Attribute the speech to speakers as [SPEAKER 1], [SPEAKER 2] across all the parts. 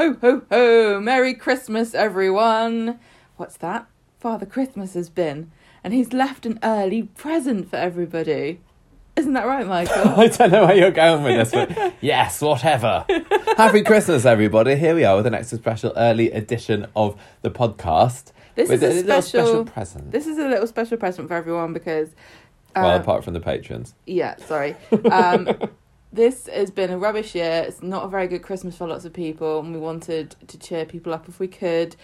[SPEAKER 1] Ho, ho, ho! Merry Christmas, everyone! What's that? Father Christmas has been, and he's left an early present for everybody. Isn't that right, Michael?
[SPEAKER 2] I don't know where you're going with this, but yes, whatever. Happy Christmas, everybody. Here we are with an extra special early edition of the podcast.
[SPEAKER 1] This is a
[SPEAKER 2] little
[SPEAKER 1] special-
[SPEAKER 2] special present.
[SPEAKER 1] this is a little special present for everyone because, uh,
[SPEAKER 2] well, apart from the patrons.
[SPEAKER 1] yeah, sorry. Um, this has been a rubbish year. It's not a very good Christmas for lots of people, and we wanted to cheer people up if we could.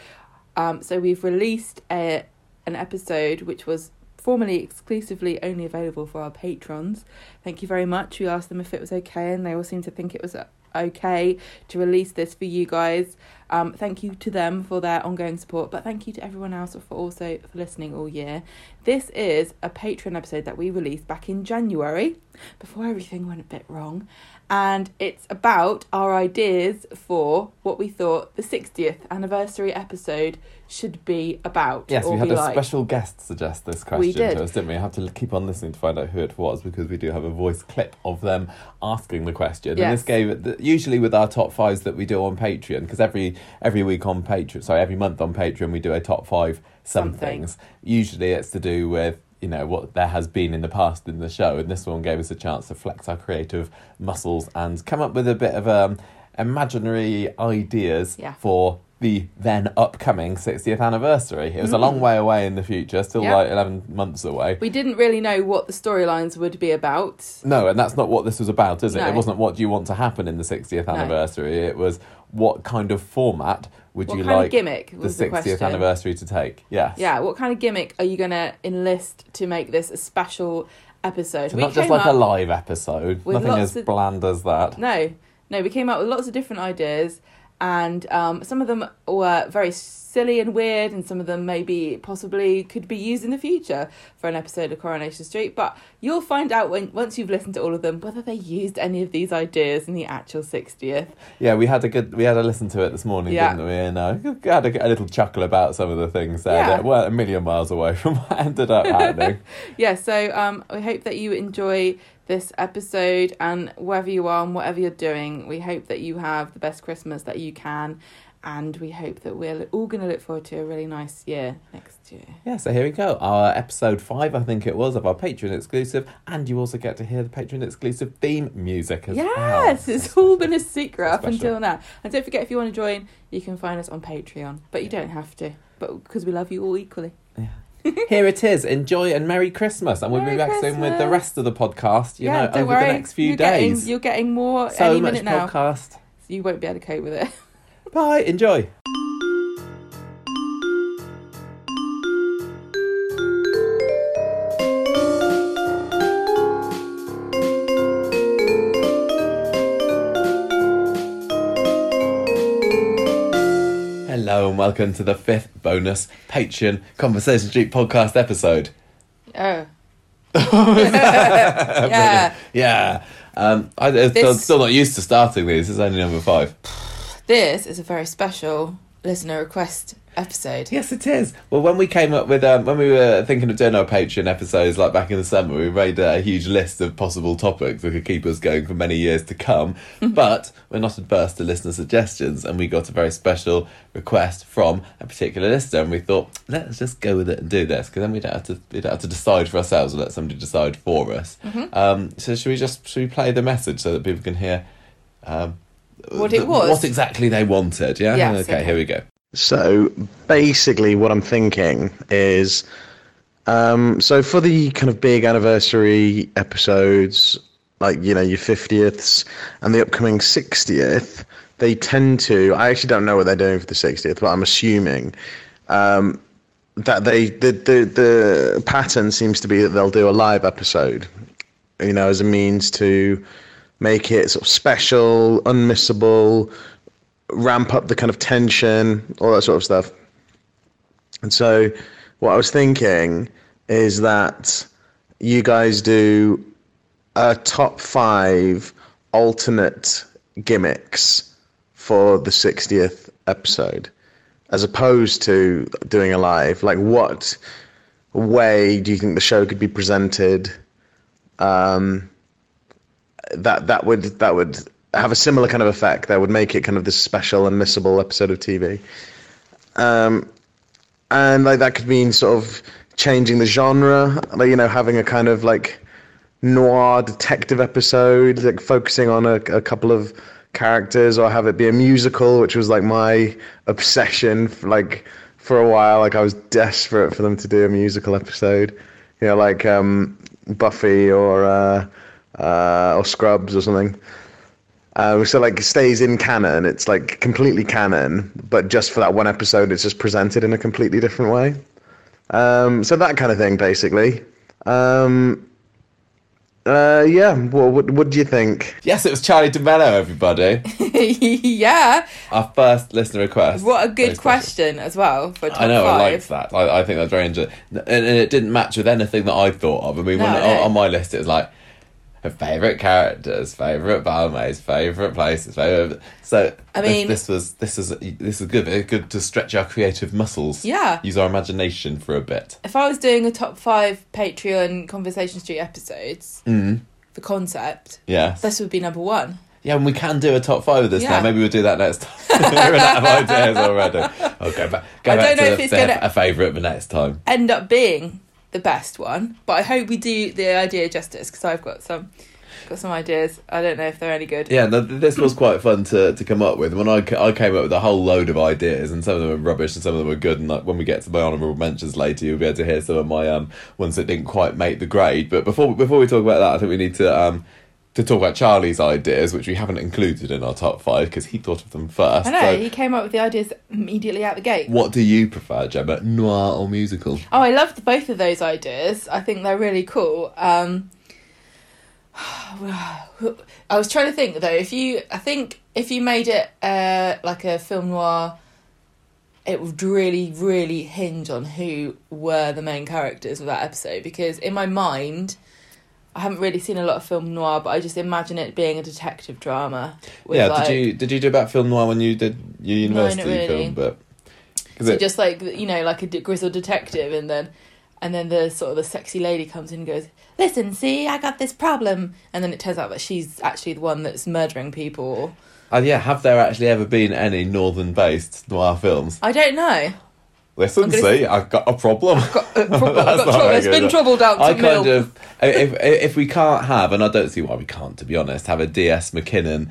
[SPEAKER 1] Um, so we've released a an episode which was formerly exclusively only available for our patrons. Thank you very much. We asked them if it was okay, and they all seemed to think it was okay to release this for you guys. Um, thank you to them for their ongoing support, but thank you to everyone else for also for listening all year. This is a Patreon episode that we released back in January, before everything went a bit wrong, and it's about our ideas for what we thought the 60th anniversary episode should be about.
[SPEAKER 2] Yes, we had a
[SPEAKER 1] like.
[SPEAKER 2] special guest suggest this question
[SPEAKER 1] did.
[SPEAKER 2] to us, didn't we? I have to keep on listening to find out who it was because we do have a voice clip of them asking the question.
[SPEAKER 1] Yes.
[SPEAKER 2] And this gave it, usually with our top fives that we do on Patreon, because every every week on Patreon, sorry, every month on Patreon we do a top five
[SPEAKER 1] Something.
[SPEAKER 2] somethings. Usually it's to do with you know what there has been in the past in the show, and this one gave us a chance to flex our creative muscles and come up with a bit of um, imaginary ideas
[SPEAKER 1] Yeah.
[SPEAKER 2] for the then upcoming 60th anniversary. It was a long way away in the future, still
[SPEAKER 1] Mm.
[SPEAKER 2] Like 11 months away.
[SPEAKER 1] We didn't really know what the storylines would be about.
[SPEAKER 2] No, and that's not what this was about, is it?
[SPEAKER 1] No.
[SPEAKER 2] It wasn't what do you want to happen in the 60th
[SPEAKER 1] No.
[SPEAKER 2] anniversary. It was what kind of format would
[SPEAKER 1] What
[SPEAKER 2] you
[SPEAKER 1] kind of
[SPEAKER 2] like
[SPEAKER 1] gimmick
[SPEAKER 2] the
[SPEAKER 1] was the
[SPEAKER 2] 60th anniversary to take? Yes.
[SPEAKER 1] Yeah, what kind of gimmick are you going to enlist to make this a special episode?
[SPEAKER 2] So not just like a live episode. Nothing as
[SPEAKER 1] of-
[SPEAKER 2] bland as that.
[SPEAKER 1] No, no, we came up with lots of different ideas, and um, some of them were very silly and weird, and some of them maybe possibly could be used in the future for an episode of Coronation Street. But you'll find out when once you've listened to all of them whether they used any of these ideas in the actual 60th.
[SPEAKER 2] Yeah, we had a good. We had a listen to it this morning,
[SPEAKER 1] Yeah.
[SPEAKER 2] didn't we? And we had a, a little chuckle about some of the things there
[SPEAKER 1] Yeah.
[SPEAKER 2] that weren't a million miles away from what ended up happening.
[SPEAKER 1] Yeah, so um, we hope that you enjoy this episode, and wherever you are and whatever you're doing, we hope that you have the best Christmas that you can, and we hope that we're all going to look forward to a really nice year next year.
[SPEAKER 2] yeah, so here we go. Our episode five, I think it was, of our Patreon exclusive, and you also get to hear the Patreon exclusive theme music as well.
[SPEAKER 1] Yes, it's all been a secret up
[SPEAKER 2] Special.
[SPEAKER 1] until now. And don't forget, if you want to join, you can find us on Patreon, but you don't have to, but because we love you all equally. Yeah.
[SPEAKER 2] Here it is. Enjoy and Merry Christmas, and we'll
[SPEAKER 1] Merry
[SPEAKER 2] be back soon with the rest of the podcast. You
[SPEAKER 1] yeah,
[SPEAKER 2] know, over
[SPEAKER 1] worry.
[SPEAKER 2] the next few
[SPEAKER 1] you're
[SPEAKER 2] days.
[SPEAKER 1] Getting, you're getting more
[SPEAKER 2] so
[SPEAKER 1] any
[SPEAKER 2] much
[SPEAKER 1] minute now.
[SPEAKER 2] podcast.
[SPEAKER 1] You won't be able to cope with it.
[SPEAKER 2] Bye. Enjoy. Hello and welcome to the fifth bonus Patreon Conversation Street podcast episode.
[SPEAKER 1] Oh. yeah.
[SPEAKER 2] Yeah. Um, I, I'm still,
[SPEAKER 1] This-
[SPEAKER 2] still not used to starting these. It's only number five.
[SPEAKER 1] This is a very special listener request episode.
[SPEAKER 2] Yes, it is. Well, when we came up with, um, when we were thinking of doing our Patreon episodes, like back in the summer, we made a huge list of possible topics that could keep us going for many years to come. but we're not adverse to listener suggestions, and we got a very special request from a particular listener, and we thought, let's just go with it and do this, because then we don't have to we don't have to decide for ourselves or let somebody decide for us. Um, so should we just should we play the message so that people can hear? Um,
[SPEAKER 1] What it was?
[SPEAKER 2] What exactly they wanted? Yeah.
[SPEAKER 1] Yes,
[SPEAKER 2] okay,
[SPEAKER 1] okay.
[SPEAKER 2] Here we go.
[SPEAKER 3] So basically, what I'm thinking is, um, so for the kind of big anniversary episodes, like you know your 50ths and the upcoming 60th, they tend to. I actually don't know what they're doing for the 60th, but I'm assuming um, that they the, the the pattern seems to be that they'll do a live episode, you know, as a means to make it sort of special, unmissable, ramp up the kind of tension, all that sort of stuff. And so, what I was thinking is that you guys do a top five alternate gimmicks for the 60th episode, as opposed to doing a live. Like, what way do you think the show could be presented? Um, that that would that would have a similar kind of effect that would make it kind of this special and missable episode of TV. Um, and like that could mean sort of changing the genre, like you know, having a kind of like noir detective episode, like focusing on a, a couple of characters, or have it be a musical, which was like my obsession. For, like for a while, like I was desperate for them to do a musical episode, you know, like um, Buffy or uh, uh, or Scrubs or something. Uh, so like stays in canon. It's like completely canon, but just for that one episode, it's just presented in a completely different way. Um, so that kind of thing, basically. Um, uh, yeah. Well, what what do you think?
[SPEAKER 2] Yes, it was Charlie DeMello, everybody.
[SPEAKER 1] yeah.
[SPEAKER 2] Our first listener request.
[SPEAKER 1] What a
[SPEAKER 2] Very
[SPEAKER 1] good
[SPEAKER 2] special.
[SPEAKER 1] question as well for top
[SPEAKER 2] I know,
[SPEAKER 1] five.
[SPEAKER 2] I liked that. I, I think that's very interesting. And, and it didn't match with anything that I thought of. I mean, when,
[SPEAKER 1] No,
[SPEAKER 2] on, on my list, it was like her favourite characters, favourite barmaids, favourite places, favourite. So
[SPEAKER 1] I mean-
[SPEAKER 2] this, was this is this is good. Good to stretch our creative muscles.
[SPEAKER 1] Yeah.
[SPEAKER 2] use our imagination for a bit.
[SPEAKER 1] If I was doing a top five Patreon Conversation Street episodes,
[SPEAKER 2] Mm.
[SPEAKER 1] the concept,
[SPEAKER 2] yeah,
[SPEAKER 1] this would be number one.
[SPEAKER 2] Yeah, and we can do a top five of this
[SPEAKER 1] Yeah.
[SPEAKER 2] now. Maybe we'll do that next time. We're out of ideas already. I'll go back. Go
[SPEAKER 1] I
[SPEAKER 2] back
[SPEAKER 1] don't know
[SPEAKER 2] to
[SPEAKER 1] if it's
[SPEAKER 2] the-
[SPEAKER 1] gonna-
[SPEAKER 2] a favourite the next time.
[SPEAKER 1] End up being the best one, but I hope we do the idea justice because I've got some got some ideas. I don't know if they're any good.
[SPEAKER 2] Yeah, no, this was quite fun to, to come up with. When I, I came up with a whole load of ideas, and some of them were rubbish, and some of them were good. And like, when we get to my honourable mentions later, you'll be able to hear some of my um ones that didn't quite make the grade. But before before we talk about that, I think we need to um to talk about Charlie's ideas, which we haven't included in our top five because he thought of them first.
[SPEAKER 1] I know
[SPEAKER 2] So
[SPEAKER 1] he came up with the ideas immediately out the gate.
[SPEAKER 2] what do you prefer, Gemma? Noir or musical?
[SPEAKER 1] Oh, I loved both of those ideas. I think they're really cool. Um, I was trying to think though. If you, I think if you made it uh, like a film noir, it would really, really hinge on who were the main characters of that episode. Because in my mind, I haven't really seen a lot of film noir, but I just imagine it being a detective drama. with,
[SPEAKER 2] yeah,
[SPEAKER 1] like-
[SPEAKER 2] did you did you do about film noir when you did your
[SPEAKER 1] No,
[SPEAKER 2] university
[SPEAKER 1] really.
[SPEAKER 2] film? But
[SPEAKER 1] So
[SPEAKER 2] it-
[SPEAKER 1] just like you know, like a grizzled detective, and then and then the sort of the sexy lady comes in and goes, "Listen, see, I got this problem," and then it turns out that she's actually the one that's murdering people.
[SPEAKER 2] Uh, yeah, have there actually ever been any northern-based noir films?
[SPEAKER 1] I don't know.
[SPEAKER 2] Listen,
[SPEAKER 1] I'm
[SPEAKER 2] see, I've got a problem.
[SPEAKER 1] I've Got, uh, problem. I've got trouble. There's been trouble down to
[SPEAKER 2] I
[SPEAKER 1] mill.
[SPEAKER 2] kind of, if if we can't have, and I don't see why we can't, to be honest, have a D.S. McKinnon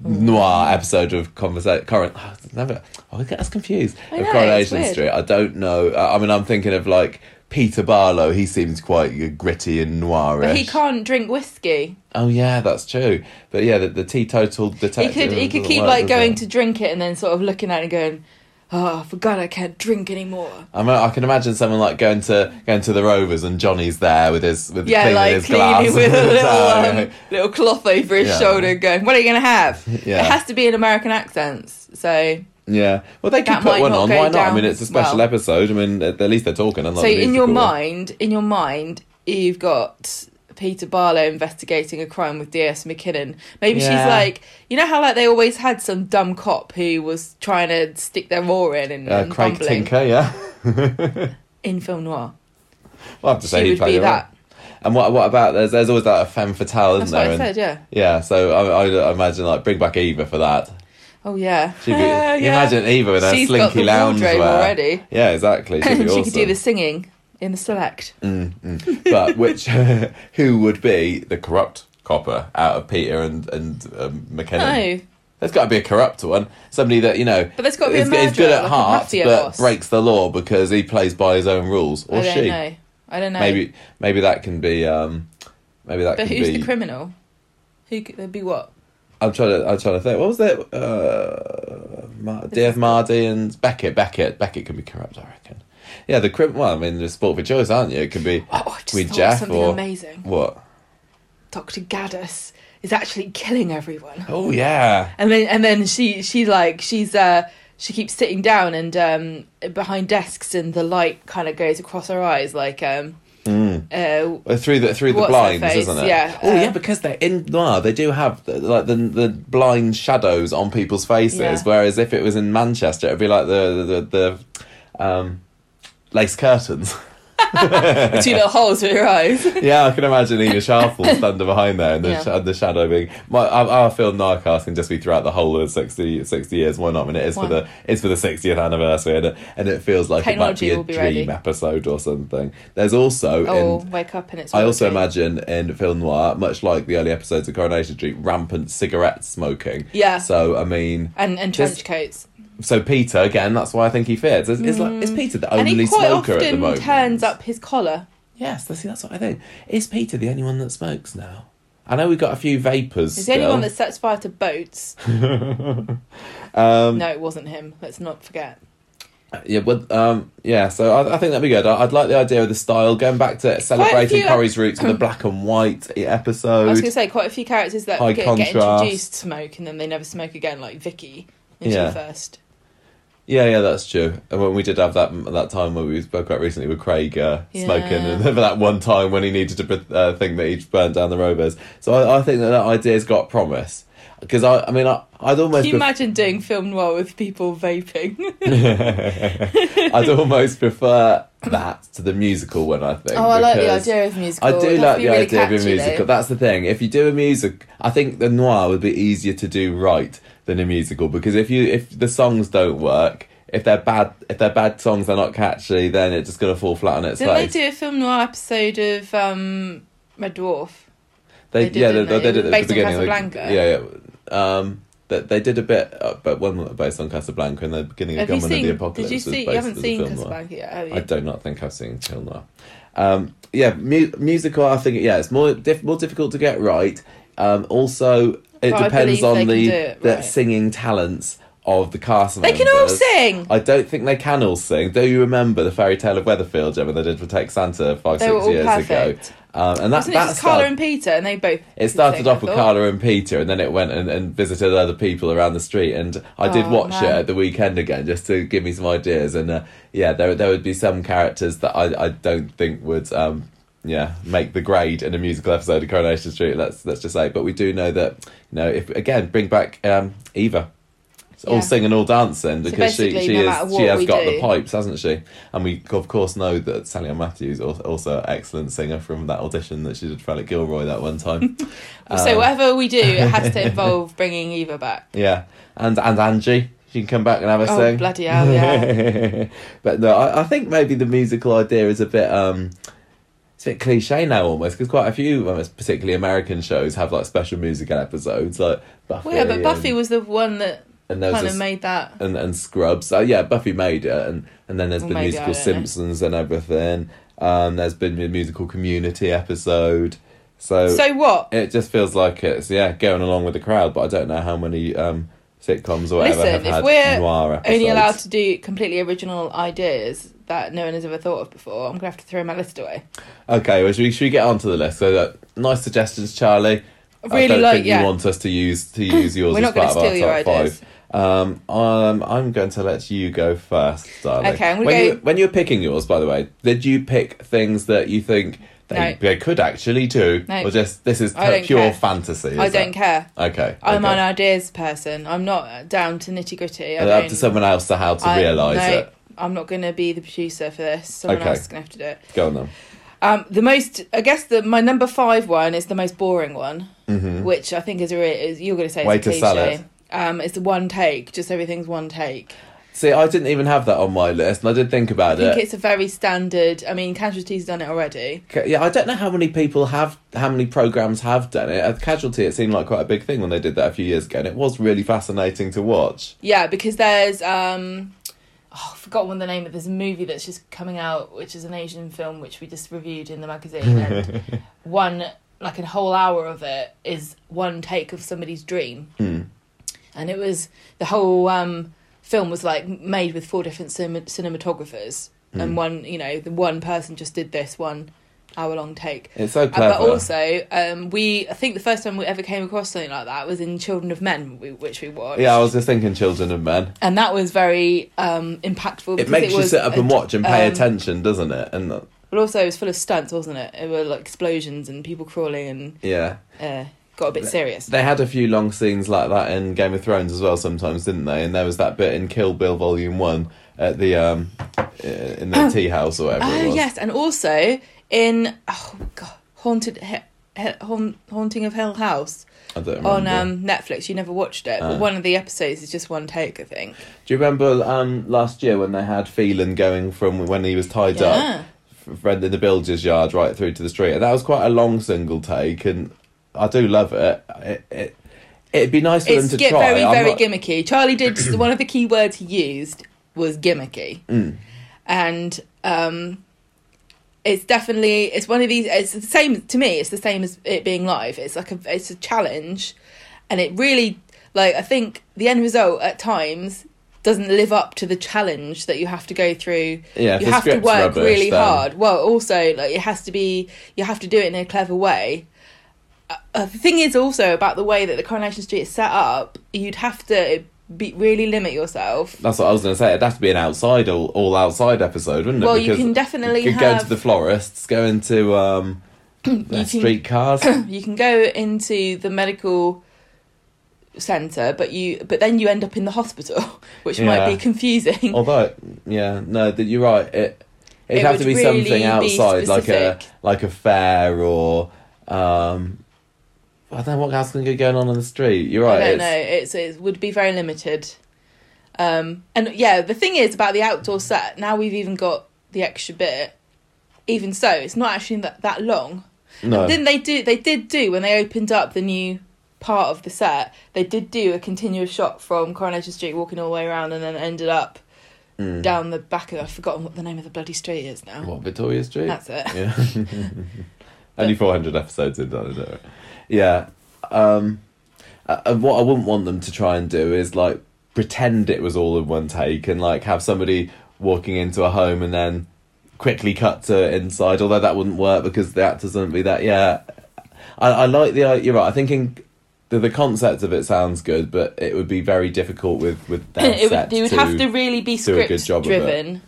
[SPEAKER 2] noir episode of conversation. Current, oh, never. I get us confused.
[SPEAKER 1] I
[SPEAKER 2] of
[SPEAKER 1] know,
[SPEAKER 2] Coronation. Street. I don't know. Uh, I mean, I'm thinking of like Peter Barlow. He seems quite gritty and noirish.
[SPEAKER 1] But he can't drink whiskey.
[SPEAKER 2] Oh yeah, that's true. But yeah, the, the teetotal
[SPEAKER 1] He
[SPEAKER 2] detective.
[SPEAKER 1] could he could keep
[SPEAKER 2] work,
[SPEAKER 1] like going
[SPEAKER 2] it?
[SPEAKER 1] to drink it and then sort of looking at it and going, "Oh, for God, I can't drink anymore."
[SPEAKER 2] I mean, I can imagine someone like going to going to the Rovers and Johnny's there with his with
[SPEAKER 1] Yeah,
[SPEAKER 2] cleaning
[SPEAKER 1] like
[SPEAKER 2] his
[SPEAKER 1] cleaning
[SPEAKER 2] glass.
[SPEAKER 1] with a little um, little cloth over his
[SPEAKER 2] Yeah.
[SPEAKER 1] shoulder, going, "What are you gonna have?"
[SPEAKER 2] Yeah.
[SPEAKER 1] It has to be in American accents, so.
[SPEAKER 2] Yeah, well, they could
[SPEAKER 1] That
[SPEAKER 2] put one on. Why not? I mean, it's a special
[SPEAKER 1] well.
[SPEAKER 2] episode. I mean, at least they're talking.
[SPEAKER 1] So in your mind, in your mind, you've got Peter Barlow investigating a crime with D.S. McKinnon. Maybe she's like, you know how like they always had some dumb cop who was trying to stick their oar in and,
[SPEAKER 2] uh,
[SPEAKER 1] and
[SPEAKER 2] Craig
[SPEAKER 1] fumbling
[SPEAKER 2] Tinker, yeah.
[SPEAKER 1] in film noir.
[SPEAKER 2] Well, I have to say
[SPEAKER 1] She
[SPEAKER 2] he
[SPEAKER 1] would be
[SPEAKER 2] role.
[SPEAKER 1] that.
[SPEAKER 2] And what what about there's there's always that femme fatale, isn't
[SPEAKER 1] That's what
[SPEAKER 2] there?
[SPEAKER 1] I
[SPEAKER 2] And-
[SPEAKER 1] said. Yeah.
[SPEAKER 2] Yeah, so I, I imagine like bring back Eva for that.
[SPEAKER 1] Oh yeah.
[SPEAKER 2] She'd be,
[SPEAKER 1] Uh,
[SPEAKER 2] you
[SPEAKER 1] yeah.
[SPEAKER 2] imagine Eva with her
[SPEAKER 1] She's
[SPEAKER 2] slinky
[SPEAKER 1] got the
[SPEAKER 2] lounge
[SPEAKER 1] wardrobe
[SPEAKER 2] wear.
[SPEAKER 1] already.
[SPEAKER 2] Yeah, exactly. She'd be
[SPEAKER 1] she
[SPEAKER 2] awesome.
[SPEAKER 1] could do the singing in the select.
[SPEAKER 2] Mm, mm. But which who would be the corrupt copper out of Peter and and um, McKinnon?
[SPEAKER 1] No,
[SPEAKER 2] There's got to be a corrupt one. Somebody that you know.
[SPEAKER 1] But there's gotta be a
[SPEAKER 2] is, is good at
[SPEAKER 1] like
[SPEAKER 2] heart, but
[SPEAKER 1] boss.
[SPEAKER 2] breaks the law because he plays by his own rules, or
[SPEAKER 1] I don't
[SPEAKER 2] she.
[SPEAKER 1] know. I don't know.
[SPEAKER 2] Maybe maybe that can be. Um, maybe that
[SPEAKER 1] But who's
[SPEAKER 2] be.
[SPEAKER 1] the criminal? Who could be what?
[SPEAKER 2] I'm trying to. I'm trying to think. What was that? Uh, Mar- D.F. Mardy and Beckett. Beckett. Beckett can be corrupt. I reckon. Yeah, the crim. Well, I mean, the sport for choice, aren't you? It could be.
[SPEAKER 1] Oh, I just
[SPEAKER 2] with Jeff or
[SPEAKER 1] amazing.
[SPEAKER 2] what?
[SPEAKER 1] Dr. Gaddis is actually killing everyone.
[SPEAKER 2] Oh yeah.
[SPEAKER 1] And then and then she she like she's uh she keeps sitting down and um behind desks and the light kind of goes across her eyes like um
[SPEAKER 2] Mm.
[SPEAKER 1] uh
[SPEAKER 2] through the through the blinds, isn't it?
[SPEAKER 1] Yeah,
[SPEAKER 2] Oh
[SPEAKER 1] uh,
[SPEAKER 2] yeah, because they're in noir. They do have like the the blind shadows on people's faces.
[SPEAKER 1] Yeah.
[SPEAKER 2] Whereas if it was in Manchester, it'd be like the the the, the um, lace curtains.
[SPEAKER 1] With two little holes for your eyes.
[SPEAKER 2] yeah, I can imagine Eva Sharple standing behind there and the,
[SPEAKER 1] Yeah.
[SPEAKER 2] sh- and the shadow being. My, our, our film Narcos can just be throughout the whole of 60, 60 years. Why not? I mean, it is
[SPEAKER 1] Why
[SPEAKER 2] for the it's for the 60th anniversary and it, and it feels like
[SPEAKER 1] Technology
[SPEAKER 2] it might
[SPEAKER 1] be
[SPEAKER 2] a dream episode or something. There's also
[SPEAKER 1] Oh,
[SPEAKER 2] in
[SPEAKER 1] wake up and it's.
[SPEAKER 2] I also imagine in film noir, much like the early episodes of Coronation Street, rampant cigarette smoking.
[SPEAKER 1] Yeah.
[SPEAKER 2] So I mean,
[SPEAKER 1] And, and trench coats.
[SPEAKER 2] So Peter again. That's why I think he fits. Is, is like is Peter the
[SPEAKER 1] Mm. And
[SPEAKER 2] only
[SPEAKER 1] he quite
[SPEAKER 2] smoker at the
[SPEAKER 1] often
[SPEAKER 2] moment?
[SPEAKER 1] turns up his collar.
[SPEAKER 2] Yes, that's, see, that's what I think. Is Peter the only one that smokes now? I know we've got a few vapors.
[SPEAKER 1] He's the only
[SPEAKER 2] still.
[SPEAKER 1] one that sets fire to boats.
[SPEAKER 2] Um,
[SPEAKER 1] No, it wasn't him. Let's not forget.
[SPEAKER 2] Yeah, but um, yeah. So I, I think that'd be good. I, I'd like the idea of the style going back to celebrating
[SPEAKER 1] few-
[SPEAKER 2] Corrie's roots with the black and white episode.
[SPEAKER 1] I was going to say quite a few characters that
[SPEAKER 2] High
[SPEAKER 1] get, get
[SPEAKER 2] contrast.
[SPEAKER 1] introduced smoke and then they never smoke again, like Vicky she
[SPEAKER 2] Yeah.
[SPEAKER 1] was first.
[SPEAKER 2] Yeah, yeah, that's true. And when we did have that that time when we spoke about recently with Craig uh, smoking, and for that one time when he needed to uh, think that he'd burnt down the rovers. So I, I think that that idea's got promise. Because I, I mean, I, I'd almost,
[SPEAKER 1] Can you
[SPEAKER 2] pref-
[SPEAKER 1] imagine doing film noir with people vaping?
[SPEAKER 2] I'd almost prefer that to the musical one. I think.
[SPEAKER 1] oh, I like the idea of musical.
[SPEAKER 2] I do
[SPEAKER 1] It'd
[SPEAKER 2] like the
[SPEAKER 1] really
[SPEAKER 2] idea of a musical.
[SPEAKER 1] though.
[SPEAKER 2] That's the thing. If you do a music, I think the noir would be easier to do right than a musical because if you if the songs don't work, if they're bad, if they're bad songs, they're not catchy, then it's just gonna fall flat on its
[SPEAKER 1] Didn't they
[SPEAKER 2] face.
[SPEAKER 1] do a film noir episode of um, Red Dwarf?
[SPEAKER 2] They,
[SPEAKER 1] they did,
[SPEAKER 2] yeah, they, they
[SPEAKER 1] they?
[SPEAKER 2] did it at the
[SPEAKER 1] Based on
[SPEAKER 2] beginning. They-
[SPEAKER 1] Casablanca.
[SPEAKER 2] yeah, yeah. Um, they, they did a bit, uh, but one based on Casablanca and the beginning of
[SPEAKER 1] Have
[SPEAKER 2] Gunmen of
[SPEAKER 1] seen?
[SPEAKER 2] the Apocalypse.
[SPEAKER 1] Did you see? You haven't seen
[SPEAKER 2] film.
[SPEAKER 1] Casablanca yet, have you?
[SPEAKER 2] I do not think I've seen Till Noir. Um, yeah, mu- musical. I think yeah, it's more diff- more difficult to get right. Um, also, it
[SPEAKER 1] But
[SPEAKER 2] depends on the
[SPEAKER 1] it
[SPEAKER 2] the singing talents of the cast.
[SPEAKER 1] they can all sing.
[SPEAKER 2] I don't think they can all sing. Do you remember the Fairy Tale of Weatherfield, Gemma? They did for Take Santa five
[SPEAKER 1] They
[SPEAKER 2] six years
[SPEAKER 1] perfect.
[SPEAKER 2] ago, um, and that
[SPEAKER 1] Wasn't it
[SPEAKER 2] that
[SPEAKER 1] just Carla and Peter, and they both?
[SPEAKER 2] it started off with? Carla and Peter, and then it went and, and visited other people around the street. And I did
[SPEAKER 1] Oh,
[SPEAKER 2] watch it at the weekend again just to give me some ideas. And uh, yeah, there there would be some characters that I, I don't think would um, yeah make the grade in a musical episode of Coronation Street. Let's let's just say, but we do know that you know if again bring back um, Eva. All
[SPEAKER 1] Yeah.
[SPEAKER 2] singing, all dancing, because she, she
[SPEAKER 1] no
[SPEAKER 2] is she has got
[SPEAKER 1] do-
[SPEAKER 2] the pipes, hasn't she? And we of course know that Sally Ann Matthews is also an excellent singer from that audition that she did for Alec Gilroy that one time.
[SPEAKER 1] so
[SPEAKER 2] Um,
[SPEAKER 1] whatever we do, it has to involve bringing Eva back.
[SPEAKER 2] yeah, and and Angie, she can come back and have a
[SPEAKER 1] Oh
[SPEAKER 2] sing.
[SPEAKER 1] bloody hell! Yeah.
[SPEAKER 2] but no, I, I think maybe the musical idea is a bit um, it's a bit cliche now almost because quite a few, um, particularly American shows, have like special musical episodes like Buffy.
[SPEAKER 1] well, yeah, but Buffy was the one that
[SPEAKER 2] and there was
[SPEAKER 1] kind of made that.
[SPEAKER 2] and and Scrubs. So yeah, Buffy made it, and and then there's
[SPEAKER 1] Well,
[SPEAKER 2] been musical
[SPEAKER 1] I don't know.
[SPEAKER 2] Simpsons and everything. Um, there's been a musical Community episode. So,
[SPEAKER 1] So what?
[SPEAKER 2] it just feels like it's yeah going along with the crowd, but I don't know how many um, sitcoms or whatever
[SPEAKER 1] Listen,
[SPEAKER 2] have
[SPEAKER 1] if
[SPEAKER 2] had
[SPEAKER 1] we're
[SPEAKER 2] noir episodes.
[SPEAKER 1] Only allowed to do completely original ideas that no one has ever thought of before. I'm gonna have to throw my list away.
[SPEAKER 2] Okay, well, should we, should we get onto the list? So, uh, nice suggestions, Charlie.
[SPEAKER 1] I really
[SPEAKER 2] don't
[SPEAKER 1] like.
[SPEAKER 2] think
[SPEAKER 1] yeah,
[SPEAKER 2] you want us to use to use yours
[SPEAKER 1] We're
[SPEAKER 2] as part of our
[SPEAKER 1] steal your
[SPEAKER 2] top
[SPEAKER 1] ideas.
[SPEAKER 2] Um, um, I'm going to let you go first, darling.
[SPEAKER 1] Okay,
[SPEAKER 2] when
[SPEAKER 1] go-
[SPEAKER 2] you when you were picking yours, by the way, did you pick things that you think they,
[SPEAKER 1] No.
[SPEAKER 2] they could actually do,
[SPEAKER 1] No.
[SPEAKER 2] or just this is pure
[SPEAKER 1] care.
[SPEAKER 2] fantasy?
[SPEAKER 1] I don't care.
[SPEAKER 2] Okay,
[SPEAKER 1] I'm
[SPEAKER 2] okay.
[SPEAKER 1] an ideas person. I'm not down to nitty gritty.
[SPEAKER 2] It's up to someone else to how to
[SPEAKER 1] I-
[SPEAKER 2] realise
[SPEAKER 1] no,
[SPEAKER 2] it.
[SPEAKER 1] I'm not going to be the producer for this. Someone
[SPEAKER 2] Okay.
[SPEAKER 1] else is going to have to do it.
[SPEAKER 2] Go on then.
[SPEAKER 1] Um, the most, I guess, the my number five one is the most boring one,
[SPEAKER 2] hmm
[SPEAKER 1] which I think is a is you're going to say
[SPEAKER 2] Way
[SPEAKER 1] it's a
[SPEAKER 2] to sell it.
[SPEAKER 1] Um, it's one take, just everything's one take.
[SPEAKER 2] See, I didn't even have that on my list, and I did think
[SPEAKER 1] I
[SPEAKER 2] about
[SPEAKER 1] think
[SPEAKER 2] it.
[SPEAKER 1] it's a very standard. I mean, Casualty's done it already.
[SPEAKER 2] Ca- Yeah, I don't know how many people have, how many programs have done it. At Casualty, it seemed like quite a big thing when they did that a few years ago, and it was really fascinating to watch.
[SPEAKER 1] Yeah, because there's um, oh, I forgot one the name of. this movie that's just coming out, which is an Asian film, which we just reviewed in the magazine. And one like a whole hour of it is one take of somebody's dream,
[SPEAKER 2] Hmm.
[SPEAKER 1] And it was the whole um film was like made with four different cin- cinematographers,
[SPEAKER 2] Hmm.
[SPEAKER 1] and one you know the one person just did this one hour long take.
[SPEAKER 2] It's so
[SPEAKER 1] Uh,
[SPEAKER 2] clever.
[SPEAKER 1] but also, um, we I think the first time we ever came across something like that was in Children of Men, we, which we watched.
[SPEAKER 2] yeah, I was just thinking Children of Men.
[SPEAKER 1] and that was very um, impactful.
[SPEAKER 2] It makes you
[SPEAKER 1] was
[SPEAKER 2] sit up and watch and pay
[SPEAKER 1] um,
[SPEAKER 2] attention, doesn't it? And uh,
[SPEAKER 1] But also, it was full of stunts, wasn't it? It were like explosions and people crawling, and
[SPEAKER 2] yeah,
[SPEAKER 1] uh, got a bit serious.
[SPEAKER 2] they had a few long scenes like that in Game of Thrones as well. Sometimes, didn't they? And there was that bit in Kill Bill Volume One at the um, in their tea house or whatever
[SPEAKER 1] Oh yes, and also in oh god, haunted he, he, haunting of Hill House
[SPEAKER 2] I don't
[SPEAKER 1] on um, Netflix. You never watched it,
[SPEAKER 2] Oh.
[SPEAKER 1] but one of the episodes is just one take, I think.
[SPEAKER 2] Do you remember um, last year when they had Phelan going from when he was tied
[SPEAKER 1] Yeah.
[SPEAKER 2] up, f- renting the builder's yard right through to the street? And that was quite a long single take, and I do love it. It, it it'd be nice for
[SPEAKER 1] It's
[SPEAKER 2] them to
[SPEAKER 1] get
[SPEAKER 2] try.
[SPEAKER 1] very
[SPEAKER 2] I'm
[SPEAKER 1] very
[SPEAKER 2] not-
[SPEAKER 1] gimmicky. Charlie did one of the key words he used was gimmicky,
[SPEAKER 2] Mm.
[SPEAKER 1] and um, it's definitely it's one of these. It's the same to me. It's the same as it being live. It's like a it's a challenge, and it really like I think the end result at times doesn't live up to the challenge that you have to go through.
[SPEAKER 2] Yeah,
[SPEAKER 1] you have to work
[SPEAKER 2] rubbish,
[SPEAKER 1] really
[SPEAKER 2] then-
[SPEAKER 1] hard. Well, also like it has to be you have to do it in a clever way. Uh, the thing is also about the way that the Coronation Street is set up. You'd have to be really limit yourself.
[SPEAKER 2] That's what I was going to say. It'd have to be an outside, all, all outside episode, wouldn't it?
[SPEAKER 1] Well, you can definitely
[SPEAKER 2] you could go
[SPEAKER 1] have-
[SPEAKER 2] to the florists, go into um, their
[SPEAKER 1] can-
[SPEAKER 2] streetcars.
[SPEAKER 1] You can go into the medical center, but you but then you end up in the hospital, which might be confusing.
[SPEAKER 2] Although, yeah, no, that you're right. It it'd
[SPEAKER 1] It
[SPEAKER 2] have to be
[SPEAKER 1] really
[SPEAKER 2] something
[SPEAKER 1] be
[SPEAKER 2] outside, like a like a fair or um, I don't know what else can be going on in the street. You're right.
[SPEAKER 1] I don't
[SPEAKER 2] it's-
[SPEAKER 1] know. It's it would be very limited. Um, and yeah, the thing is about the outdoor set. Now we've even got the extra bit. Even so, it's not actually that that long.
[SPEAKER 2] No,
[SPEAKER 1] Didn't they do? They did do when they opened up the new part of the set. They did do a continuous shot from Coronation Street, walking all the way around, and then ended up
[SPEAKER 2] Mm.
[SPEAKER 1] down the back of. I've forgotten what the name of the bloody street is now.
[SPEAKER 2] what Victoria Street?
[SPEAKER 1] That's it.
[SPEAKER 2] Yeah. Only 400 episodes in, don't it? Yeah. Um, uh, and what I wouldn't want them to try and do is like pretend it was all in one take and like have somebody walking into a home and then quickly cut to inside. Although that wouldn't work because the actors wouldn't be that. Yeah. I, I like the. You're right. I think in, the the concept of it sounds good, but it would be very difficult with with their
[SPEAKER 1] it would, it would
[SPEAKER 2] to-
[SPEAKER 1] have to really be
[SPEAKER 2] do a good
[SPEAKER 1] script
[SPEAKER 2] job
[SPEAKER 1] driven.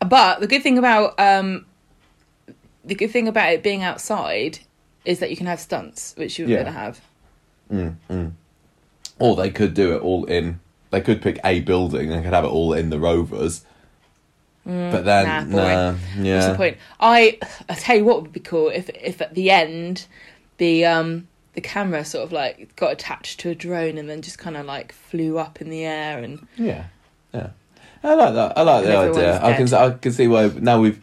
[SPEAKER 1] But the good thing about um, the good thing about it being outside is that you can have stunts, which you were
[SPEAKER 2] Yeah.
[SPEAKER 1] going to have.
[SPEAKER 2] Mm, mm. Or they could do it all in. They could pick a building and could have it all in the Rovers. but then,
[SPEAKER 1] Mm, nah,
[SPEAKER 2] nah, yeah,
[SPEAKER 1] What's the point? I I tell you what would be cool if if at the end the um the camera sort of like got attached to a drone and then just kind of like flew up in the air and
[SPEAKER 2] yeah, yeah. I like that. I like
[SPEAKER 1] And
[SPEAKER 2] the idea.
[SPEAKER 1] everyone's
[SPEAKER 2] I can. I can see why now we've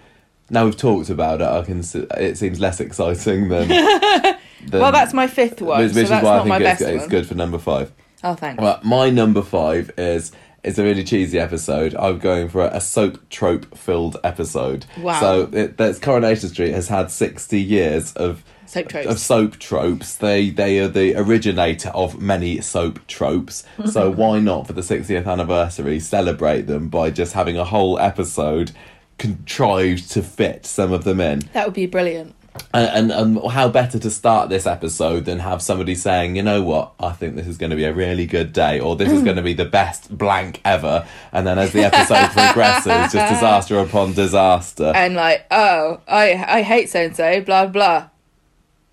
[SPEAKER 2] now we've talked about it. I can. It seems less exciting than. than
[SPEAKER 1] well that's my fifth one
[SPEAKER 2] which,
[SPEAKER 1] so
[SPEAKER 2] is
[SPEAKER 1] that's
[SPEAKER 2] why I think it's, it's good for number five.
[SPEAKER 1] Oh thanks.
[SPEAKER 2] Well, my number five is it's a really cheesy episode. I'm going for a, a soap trope filled episode.
[SPEAKER 1] Wow.
[SPEAKER 2] So it, that's Coronation Street has had 60 years of
[SPEAKER 1] Soap tropes.
[SPEAKER 2] of soap tropes. They they are the originator of many soap tropes. so why not for the 60th anniversary celebrate them by just having a whole episode contrived to fit some of them in?
[SPEAKER 1] that would be brilliant.
[SPEAKER 2] And, and and how better to start this episode than have somebody saying, you know what, I think this is going to be a really good day, or this is going to be the best blank ever. And then as the episode progresses, just disaster upon disaster.
[SPEAKER 1] and like, oh, I I hate so and so, blah blah.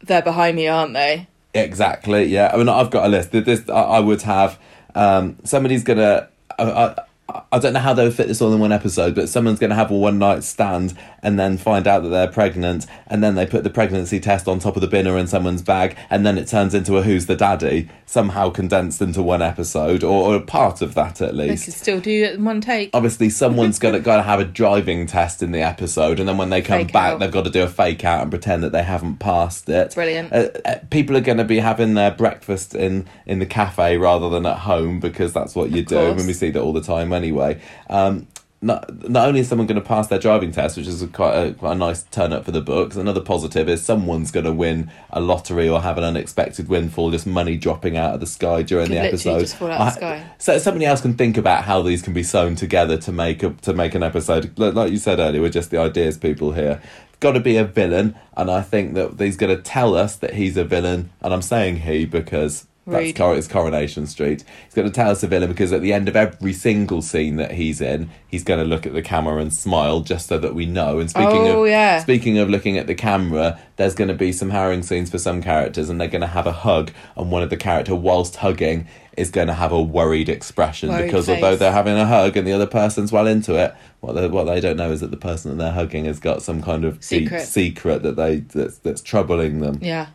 [SPEAKER 1] They're behind me, aren't they?
[SPEAKER 2] Exactly. Yeah. I mean, I've got a list. This I, I would have. Um, somebody's gonna. I, I, I don't know how they'll fit this all in one episode, but someone's going to have a one night stand and then find out that they're pregnant, and then they put the pregnancy test on top of the binner in someone's bag, and then it turns into a Who's the Daddy, somehow condensed into one episode, or, or a part of that at least.
[SPEAKER 1] They could still do it in one take.
[SPEAKER 2] obviously someone's got to got to have a driving test in the episode, and then when they come
[SPEAKER 1] Fake
[SPEAKER 2] back,
[SPEAKER 1] out.
[SPEAKER 2] they've got to do a fake out and pretend that they haven't passed it.
[SPEAKER 1] Brilliant.
[SPEAKER 2] Uh, uh, people are going to be having their breakfast in in the cafe rather than at home because that's what you do, and we see that all the time anyway. Um, not, not only is someone going to pass their driving test, which is a, quite, a, quite a nice turn up for the books, another positive is someone's going to win a lottery or have an unexpected windfall, just money dropping out of the sky during the episode.
[SPEAKER 1] just fall out of the sky.
[SPEAKER 2] so somebody else can think about how these can be sewn together to make a, to make an episode. Like you said earlier, we're just the ideas people here. Got to be a villain, and I think that he's going to tell us that he's a villain. And I'm saying he because That's Cor- it's Coronation Street. He's going to tell us a villain because at the end of every single scene that he's in, he's going to look at the camera and smile just so that we know. And speaking
[SPEAKER 1] Oh,
[SPEAKER 2] of
[SPEAKER 1] yeah.
[SPEAKER 2] speaking of looking at the camera, there's going to be some harrowing scenes for some characters, and they're going to have a hug, and one of the character, whilst hugging, is going to have a worried expression
[SPEAKER 1] Worried
[SPEAKER 2] because
[SPEAKER 1] face.
[SPEAKER 2] although they're having a hug and the other person's well into it, what they, what they don't know is that the person that they're hugging has got some kind of
[SPEAKER 1] Secret.
[SPEAKER 2] secret that they that's, that's troubling them.
[SPEAKER 1] Yeah.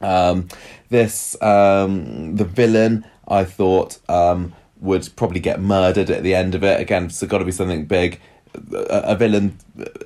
[SPEAKER 2] Um, this um, the villain I thought um, would probably get murdered at the end of it. Again, it's got to be something big. A, a villain,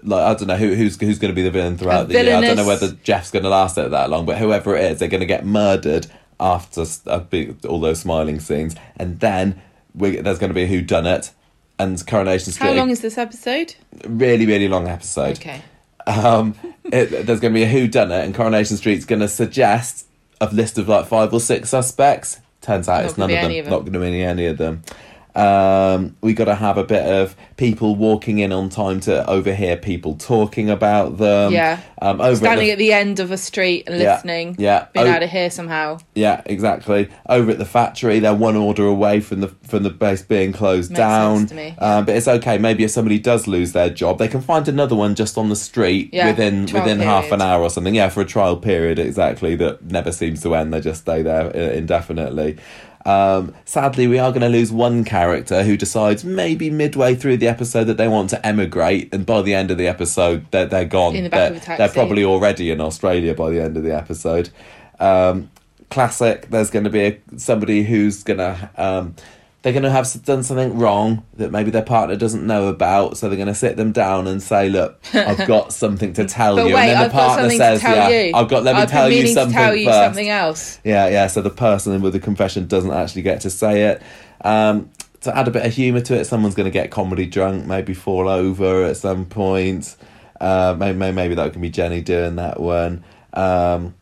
[SPEAKER 2] like I don't know who, who's who's going to be the villain throughout the year. I don't know whether Jeff's going to last it that long, but whoever it is, they're going to get murdered after a big, all those smiling scenes, and then we, there's going to be a who done it. And Coronation
[SPEAKER 1] How long is this episode?
[SPEAKER 2] really, really long episode
[SPEAKER 1] Okay.
[SPEAKER 2] Um, it, there's going to be a who done it, and Coronation Street's going to suggest a list of like five or six suspects. Turns out
[SPEAKER 1] Not
[SPEAKER 2] it's none of them.
[SPEAKER 1] of them.
[SPEAKER 2] Not going to be any of them. Um, we got to have a bit of people walking in on time to overhear people talking about them.
[SPEAKER 1] Yeah.
[SPEAKER 2] Um, over
[SPEAKER 1] Standing
[SPEAKER 2] at
[SPEAKER 1] at the end of a street and
[SPEAKER 2] Yeah,
[SPEAKER 1] listening.
[SPEAKER 2] yeah.
[SPEAKER 1] Being
[SPEAKER 2] Oh.
[SPEAKER 1] able to hear somehow.
[SPEAKER 2] yeah, exactly. Over at the factory, they're one order away from the from the base being closed
[SPEAKER 1] Makes
[SPEAKER 2] down.
[SPEAKER 1] sense to me.
[SPEAKER 2] Um, but it's okay. Maybe if somebody does lose their job, they can find another one just on the street
[SPEAKER 1] Yeah,
[SPEAKER 2] within
[SPEAKER 1] trial
[SPEAKER 2] within half an hour or something. Yeah, for a trial period, exactly. That never seems to end. They just stay there uh, indefinitely. Um, sadly, we are going to lose one character who decides maybe midway through the episode that they want to emigrate, and by the end of the episode, they're they're gone.
[SPEAKER 1] In the back
[SPEAKER 2] they're,
[SPEAKER 1] of a taxi.
[SPEAKER 2] they're probably already in Australia by the end of the episode. Um, classic. There's going to be a, somebody who's going to. Um, they're going to have done something wrong that maybe their partner doesn't know about, so they're going to sit them down and say, "Look, I've got something to tell
[SPEAKER 1] But
[SPEAKER 2] you."
[SPEAKER 1] wait,
[SPEAKER 2] and then the
[SPEAKER 1] I've
[SPEAKER 2] partner says,
[SPEAKER 1] to tell
[SPEAKER 2] "Yeah,
[SPEAKER 1] you.
[SPEAKER 2] I've got. Let me
[SPEAKER 1] I've
[SPEAKER 2] tell you something
[SPEAKER 1] to tell you
[SPEAKER 2] first.
[SPEAKER 1] something else.
[SPEAKER 2] Yeah, yeah. So the person with the confession doesn't actually get to say it. Um, to add a bit of humour to it, someone's going to get comedy drunk, maybe fall over at some point. Uh, maybe, maybe that can be Jenny doing that one. Um,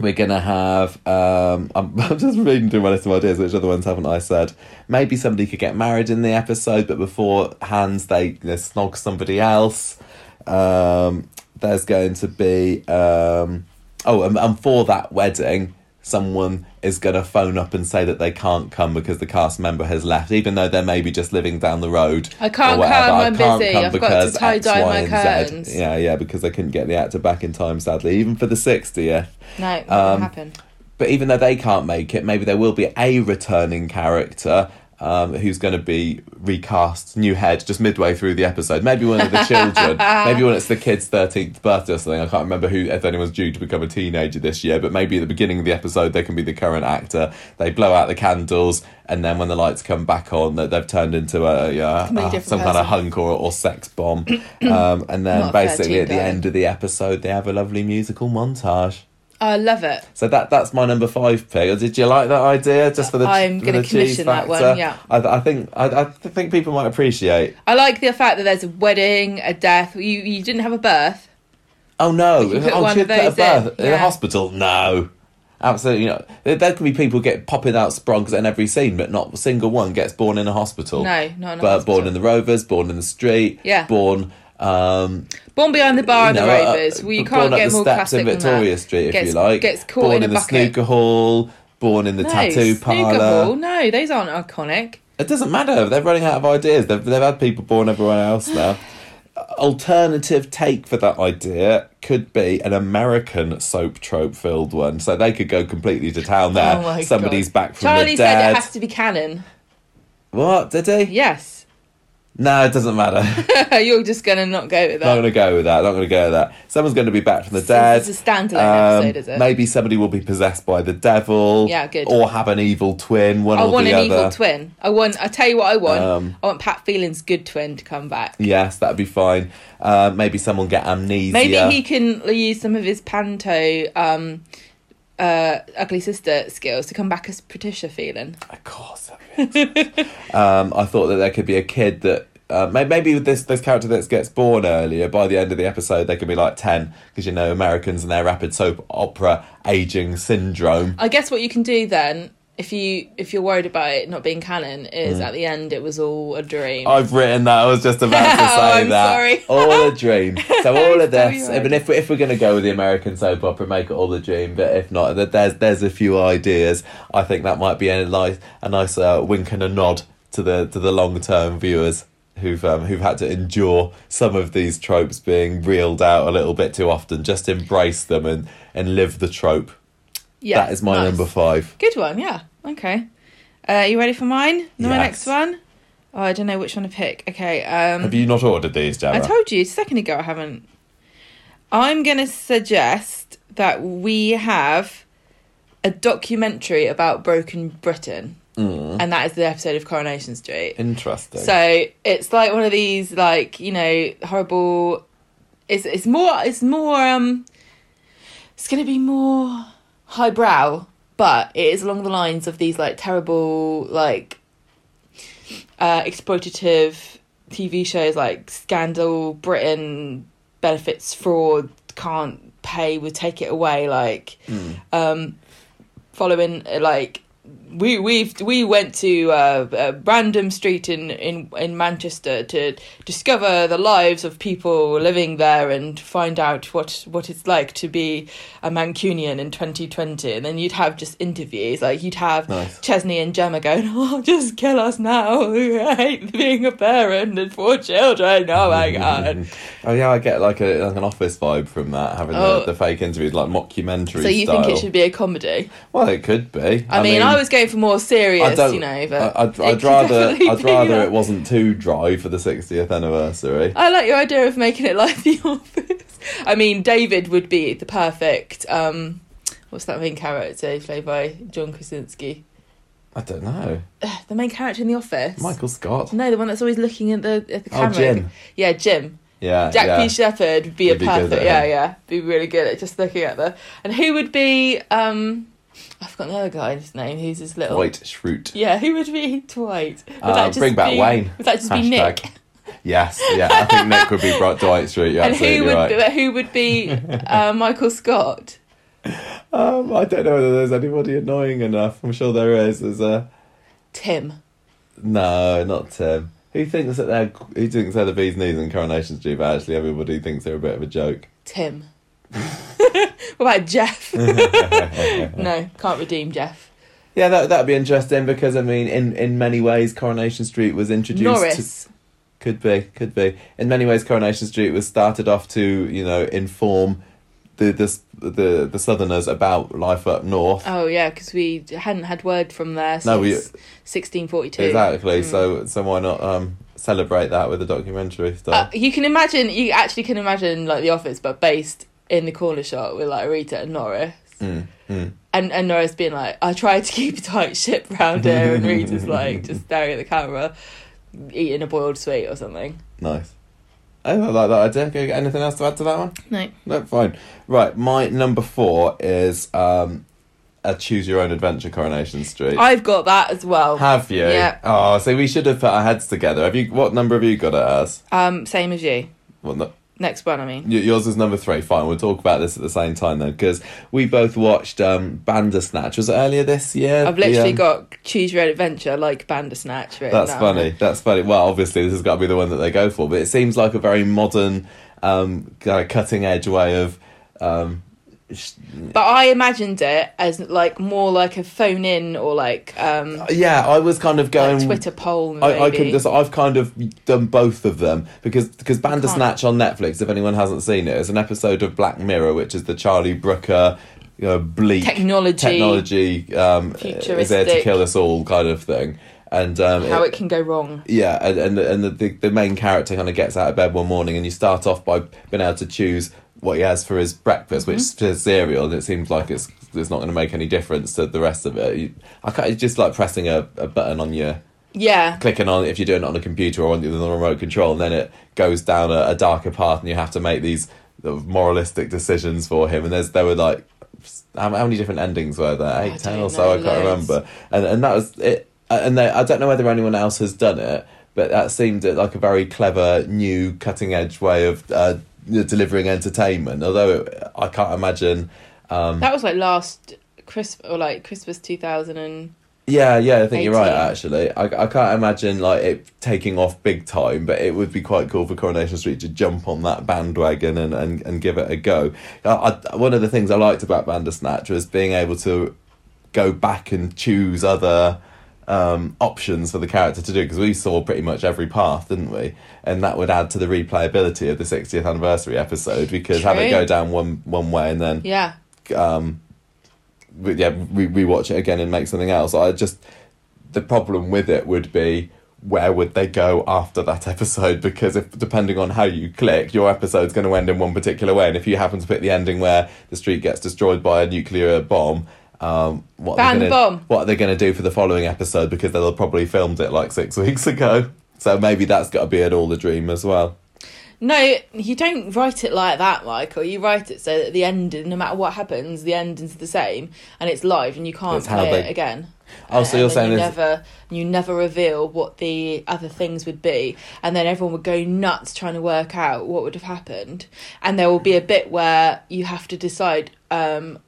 [SPEAKER 2] we're gonna have. Um, I'm, I'm just reading through my list of ideas. Which other ones haven't I said? Maybe somebody could get married in the episode, but beforehand they, they snog somebody else. Um, there's going to be. Um, oh, and, and for that wedding, someone is going to phone up and say that they can't come because the cast member has left, even though they're maybe just living down the road.
[SPEAKER 1] I can't
[SPEAKER 2] whatever.
[SPEAKER 1] come,
[SPEAKER 2] I
[SPEAKER 1] I'm
[SPEAKER 2] can't
[SPEAKER 1] busy,
[SPEAKER 2] come
[SPEAKER 1] I've got to
[SPEAKER 2] because
[SPEAKER 1] tie-dye my
[SPEAKER 2] Z.
[SPEAKER 1] curtains.
[SPEAKER 2] Yeah, yeah, because they couldn't get the actor back in time, sadly, even for the 60th.
[SPEAKER 1] No, not
[SPEAKER 2] Um,
[SPEAKER 1] happen.
[SPEAKER 2] But even though they can't make it, maybe there will be a returning character um, who's going to be recast, new head, just midway through the episode. Maybe one of the children. maybe when it's the kid's thirteenth birthday or something. I can't remember who, if anyone's due to become a teenager this year. But maybe at the beginning of the episode, they can be the current actor. They blow out the candles, and then when the lights come back on, that they've turned into a, yeah, uh,
[SPEAKER 1] different
[SPEAKER 2] some kind of hunk or, or sex bomb. um, and then
[SPEAKER 1] Not
[SPEAKER 2] basically at the
[SPEAKER 1] guy.
[SPEAKER 2] end of the episode, they have a lovely musical montage.
[SPEAKER 1] I love it.
[SPEAKER 2] So that that's my number five pick. Did you like that idea? Just for the
[SPEAKER 1] I'm gonna
[SPEAKER 2] the
[SPEAKER 1] commission that one, yeah.
[SPEAKER 2] I, I think I, I think people might appreciate.
[SPEAKER 1] I like the fact that there's a wedding, a death. You you didn't have a birth.
[SPEAKER 2] Oh no!
[SPEAKER 1] Can put
[SPEAKER 2] oh,
[SPEAKER 1] one of
[SPEAKER 2] a
[SPEAKER 1] those in,
[SPEAKER 2] birth in a hospital. No, absolutely not. There, there can be people get popping out sprogs in every scene, but not a single one gets born in a hospital.
[SPEAKER 1] No, not in a
[SPEAKER 2] but
[SPEAKER 1] hospital.
[SPEAKER 2] born in the Rovers, born in the street.
[SPEAKER 1] Yeah.
[SPEAKER 2] Born. Um,
[SPEAKER 1] Born behind the bar
[SPEAKER 2] you
[SPEAKER 1] and the
[SPEAKER 2] know, uh,
[SPEAKER 1] Rovers. Well, you can't get
[SPEAKER 2] the
[SPEAKER 1] more classic
[SPEAKER 2] in
[SPEAKER 1] than
[SPEAKER 2] Victoria
[SPEAKER 1] that.
[SPEAKER 2] Street, if
[SPEAKER 1] Gets-
[SPEAKER 2] you like.
[SPEAKER 1] gets caught
[SPEAKER 2] born
[SPEAKER 1] in a
[SPEAKER 2] the
[SPEAKER 1] bucket.
[SPEAKER 2] snooker hall. Born in the
[SPEAKER 1] no,
[SPEAKER 2] tattoo
[SPEAKER 1] snooker
[SPEAKER 2] parlor.
[SPEAKER 1] hall. No, those aren't iconic.
[SPEAKER 2] It doesn't matter. They're running out of ideas. They've, they've had people born everywhere else now. Alternative take for that idea could be an American soap trope filled one. So they could go completely to town there.
[SPEAKER 1] Oh
[SPEAKER 2] Somebody's
[SPEAKER 1] God.
[SPEAKER 2] back from
[SPEAKER 1] Charlie
[SPEAKER 2] the dead.
[SPEAKER 1] Charlie said it has to be canon.
[SPEAKER 2] What did he?
[SPEAKER 1] Yes.
[SPEAKER 2] No, it doesn't matter.
[SPEAKER 1] You're just gonna not go with that.
[SPEAKER 2] not going to go with that. Not going to go with that. Someone's going to be back from the dead.
[SPEAKER 1] It's a standalone episode, is it?
[SPEAKER 2] Um, Maybe somebody will be possessed by the devil.
[SPEAKER 1] Yeah, good.
[SPEAKER 2] Or have an evil twin. One
[SPEAKER 1] I
[SPEAKER 2] or
[SPEAKER 1] want
[SPEAKER 2] the
[SPEAKER 1] an
[SPEAKER 2] other.
[SPEAKER 1] evil twin. I want. I tell you what, I want.
[SPEAKER 2] Um,
[SPEAKER 1] I want Pat Phelan's good twin to come back.
[SPEAKER 2] Yes, that'd be fine. Uh, maybe someone get amnesia.
[SPEAKER 1] Maybe he can use some of his panto, um, uh, ugly sister skills to come back as Patricia Phelan.
[SPEAKER 2] Of course. that'd be excellent. um, I thought that there could be a kid that. Uh, maybe with this this character that gets born earlier, by the end of the episode, they can be like ten because you know Americans and their rapid soap opera aging syndrome.
[SPEAKER 1] I guess what you can do then if you if you're worried about it not being canon, is at the end it was all a dream.
[SPEAKER 2] I've written that. I was just about to say
[SPEAKER 1] Oh, I'm
[SPEAKER 2] that.
[SPEAKER 1] sorry.
[SPEAKER 2] All a dream. So all of this. I mean, if we, if we're going to go with the American soap opera, make it all a dream. But if not, th- there's there's a few ideas. I think that might be a nice a nice uh, wink and a nod to the to the long term viewers who've um, who've had to endure some of these tropes being reeled out a little bit too often. Just embrace them and and live the trope.
[SPEAKER 1] yeah,
[SPEAKER 2] that is my
[SPEAKER 1] nice.
[SPEAKER 2] number five.
[SPEAKER 1] Good one, yeah. Okay. Uh, you ready for mine? No, my next one. Oh, I don't know which one to pick. Okay. Um,
[SPEAKER 2] Have you not ordered these, Gemma?
[SPEAKER 1] I told you a second ago I haven't. I'm going to suggest that we have a documentary about Broken Britain,
[SPEAKER 2] Mm.
[SPEAKER 1] and that is the episode of Coronation Street.
[SPEAKER 2] Interesting.
[SPEAKER 1] So it's like one of these, like you know, horrible. It's it's more it's more um. It's going to be more highbrow, but it is along the lines of these like terrible like uh exploitative TV shows like Scandal, Britain, benefits fraud, can't pay, we take it away. Like
[SPEAKER 2] Mm.
[SPEAKER 1] um, following uh, like we we we went to uh, uh, Random Street in, in in Manchester to discover the lives of people living there and find out what what it's like to be a Mancunian in 2020. And then you'd have just interviews like you'd have
[SPEAKER 2] Nice.
[SPEAKER 1] Chesney and Gemma going, "Oh, just kill us now! I hate being a parent and four children. Oh my god!"
[SPEAKER 2] Oh yeah, I get like a like an office vibe from that, having
[SPEAKER 1] Oh.
[SPEAKER 2] the, the fake interviews, like mockumentary.
[SPEAKER 1] So you
[SPEAKER 2] style.
[SPEAKER 1] think it should be a comedy?
[SPEAKER 2] Well, it could be.
[SPEAKER 1] I, mean, I was going for more serious, you know, but
[SPEAKER 2] I, I'd, I'd rather I'd rather
[SPEAKER 1] that.
[SPEAKER 2] it wasn't too dry for the 60th anniversary.
[SPEAKER 1] I like your idea of making it like The Office. I mean, David would be the perfect. Um, what's that main character played by John Krasinski?
[SPEAKER 2] I don't know.
[SPEAKER 1] The main character in The Office.
[SPEAKER 2] Michael Scott.
[SPEAKER 1] No, the one that's always looking at the at the camera.
[SPEAKER 2] Oh,
[SPEAKER 1] camera.
[SPEAKER 2] Jim.
[SPEAKER 1] Yeah, Jim.
[SPEAKER 2] Yeah,
[SPEAKER 1] Jack
[SPEAKER 2] yeah.
[SPEAKER 1] P. Shepherd would be
[SPEAKER 2] Would
[SPEAKER 1] a perfect.
[SPEAKER 2] at
[SPEAKER 1] yeah, yeah, be really good at just looking at the. And who would be? um I've forgotten the other guy's name. Who's his little?
[SPEAKER 2] Dwight Schrute.
[SPEAKER 1] Yeah, who would be Dwight? Would
[SPEAKER 2] Uh,
[SPEAKER 1] that just
[SPEAKER 2] bring back
[SPEAKER 1] be,
[SPEAKER 2] Wayne.
[SPEAKER 1] Would that just be
[SPEAKER 2] Hashtag.
[SPEAKER 1] Nick?
[SPEAKER 2] Yes, yeah. I think Nick would be Dwight Street. You're
[SPEAKER 1] and who would
[SPEAKER 2] right.
[SPEAKER 1] be, who would be uh, Michael Scott?
[SPEAKER 2] Um, I don't know whether there's anybody annoying enough. I'm sure there is. There's a
[SPEAKER 1] Tim.
[SPEAKER 2] no, not Tim. Who thinks that they're who thinks they're the bee's knees in Coronation Street? But actually, everybody thinks they're a bit of a joke.
[SPEAKER 1] Tim. what about Jeff? no, can't redeem Jeff.
[SPEAKER 2] Yeah, that that'd be interesting because I mean, in in many ways, Coronation Street was introduced. To,
[SPEAKER 1] Norris.
[SPEAKER 2] could be, could be. In many ways, Coronation Street was started off to you know inform the the the, the Southerners about life up north.
[SPEAKER 1] Oh yeah, because we hadn't had word from there since
[SPEAKER 2] No, we-
[SPEAKER 1] 1642.
[SPEAKER 2] exactly.
[SPEAKER 1] Mm.
[SPEAKER 2] So so why not um, celebrate that with a documentary
[SPEAKER 1] Uh, you can imagine. You actually can imagine like The Office, but based in the corner shot with like Rita and Norris.
[SPEAKER 2] mm, mm.
[SPEAKER 1] And, and Norris being like, I tried to keep a tight ship round here, and Rita's like just staring at the camera, eating a boiled sweet or something.
[SPEAKER 2] Nice. Oh, I like that idea. Okay, anything else to add to that one?
[SPEAKER 1] No.
[SPEAKER 2] No, fine. Right, my number four is um, a choose your own adventure Coronation Street.
[SPEAKER 1] I've got that as well.
[SPEAKER 2] Have you?
[SPEAKER 1] Yeah.
[SPEAKER 2] Oh, so we should have put our heads together. Have you? What number have you got at us?
[SPEAKER 1] Um, same as you.
[SPEAKER 2] Well, no,
[SPEAKER 1] Next one, I mean.
[SPEAKER 2] y- yours is number three. Fine, we'll talk about this at the same time then, because we both watched um, Bandersnatch. Was it earlier this year?
[SPEAKER 1] I've
[SPEAKER 2] The,
[SPEAKER 1] literally
[SPEAKER 2] um,
[SPEAKER 1] got choose your own adventure like Bandersnatch.
[SPEAKER 2] That's funny. That's funny. Well, obviously, this has got to be the one that they go for, but it seems like a very modern, um, kind of cutting edge way of. Um,
[SPEAKER 1] But I imagined it as like more like a phone in or like um
[SPEAKER 2] yeah, I was kind of going.
[SPEAKER 1] like Twitter poll. Maybe.
[SPEAKER 2] I, I can just, I've kind of done both of them because because Bandersnatch on Netflix, if anyone hasn't seen it, is an episode of Black Mirror, which is the Charlie Brooker, know, bleak
[SPEAKER 1] Technology.
[SPEAKER 2] technology um, is there to kill us all kind of thing, and um,
[SPEAKER 1] how it can go wrong.
[SPEAKER 2] yeah, and and, and the, the the main character kind of gets out of bed one morning, and you start off by being able to choose what he has for his breakfast, which
[SPEAKER 1] Mm-hmm.
[SPEAKER 2] is cereal, and it seems like it's it's not going to make any difference to the rest of it. You, I can't, it's just like pressing a, a button on your
[SPEAKER 1] Yeah.
[SPEAKER 2] clicking on if you're doing it on a computer or on the, remote control, and then it goes down a, a darker path, and you have to make these moralistic decisions for him. And there's there were like how, how many different endings were there? Eight, ten or so. I can't
[SPEAKER 1] loads.
[SPEAKER 2] remember. And and that was it. And they, I don't know whether anyone else has done it, but that seemed like a very clever, new, cutting edge way of uh, delivering entertainment. Although it, I can't imagine. Um,
[SPEAKER 1] That was like last Christmas or like Christmas two thousand and
[SPEAKER 2] Yeah, yeah, I think you're right. Actually, I, I can't imagine like it taking off big time, but it would be quite cool for Coronation Street to jump on that bandwagon and, and, and give it a go. I, I, one of the things I liked about Bandersnatch was being able to go back and choose other um, options for the character to do because we saw pretty much every path, didn't we? And that would add to the replayability of the 60th anniversary episode because have it go down one one way and then
[SPEAKER 1] Yeah.
[SPEAKER 2] um, yeah, re- rewatch it again and make something else. I just the problem with it would be where would they go after that episode? Because if depending on how you click, your episode's going to end in one particular way, and if you happen to pick the ending where the street gets destroyed by a nuclear bomb. Um, what
[SPEAKER 1] Ban
[SPEAKER 2] are they gonna,
[SPEAKER 1] bomb.
[SPEAKER 2] What are they going to do for the following episode? Because they'll probably filmed it like six weeks ago. So maybe that's got to be an all the dream as well.
[SPEAKER 1] No, you don't write it like that, Michael. You write it so that the ending, no matter what happens, the ending's the same and it's live and you can't play
[SPEAKER 2] they-
[SPEAKER 1] it again.
[SPEAKER 2] Oh, so you're saying
[SPEAKER 1] you
[SPEAKER 2] there's-
[SPEAKER 1] never you never reveal what the other things would be, and then everyone would go nuts trying to work out what would have happened, and there will be a bit where you have to decide um,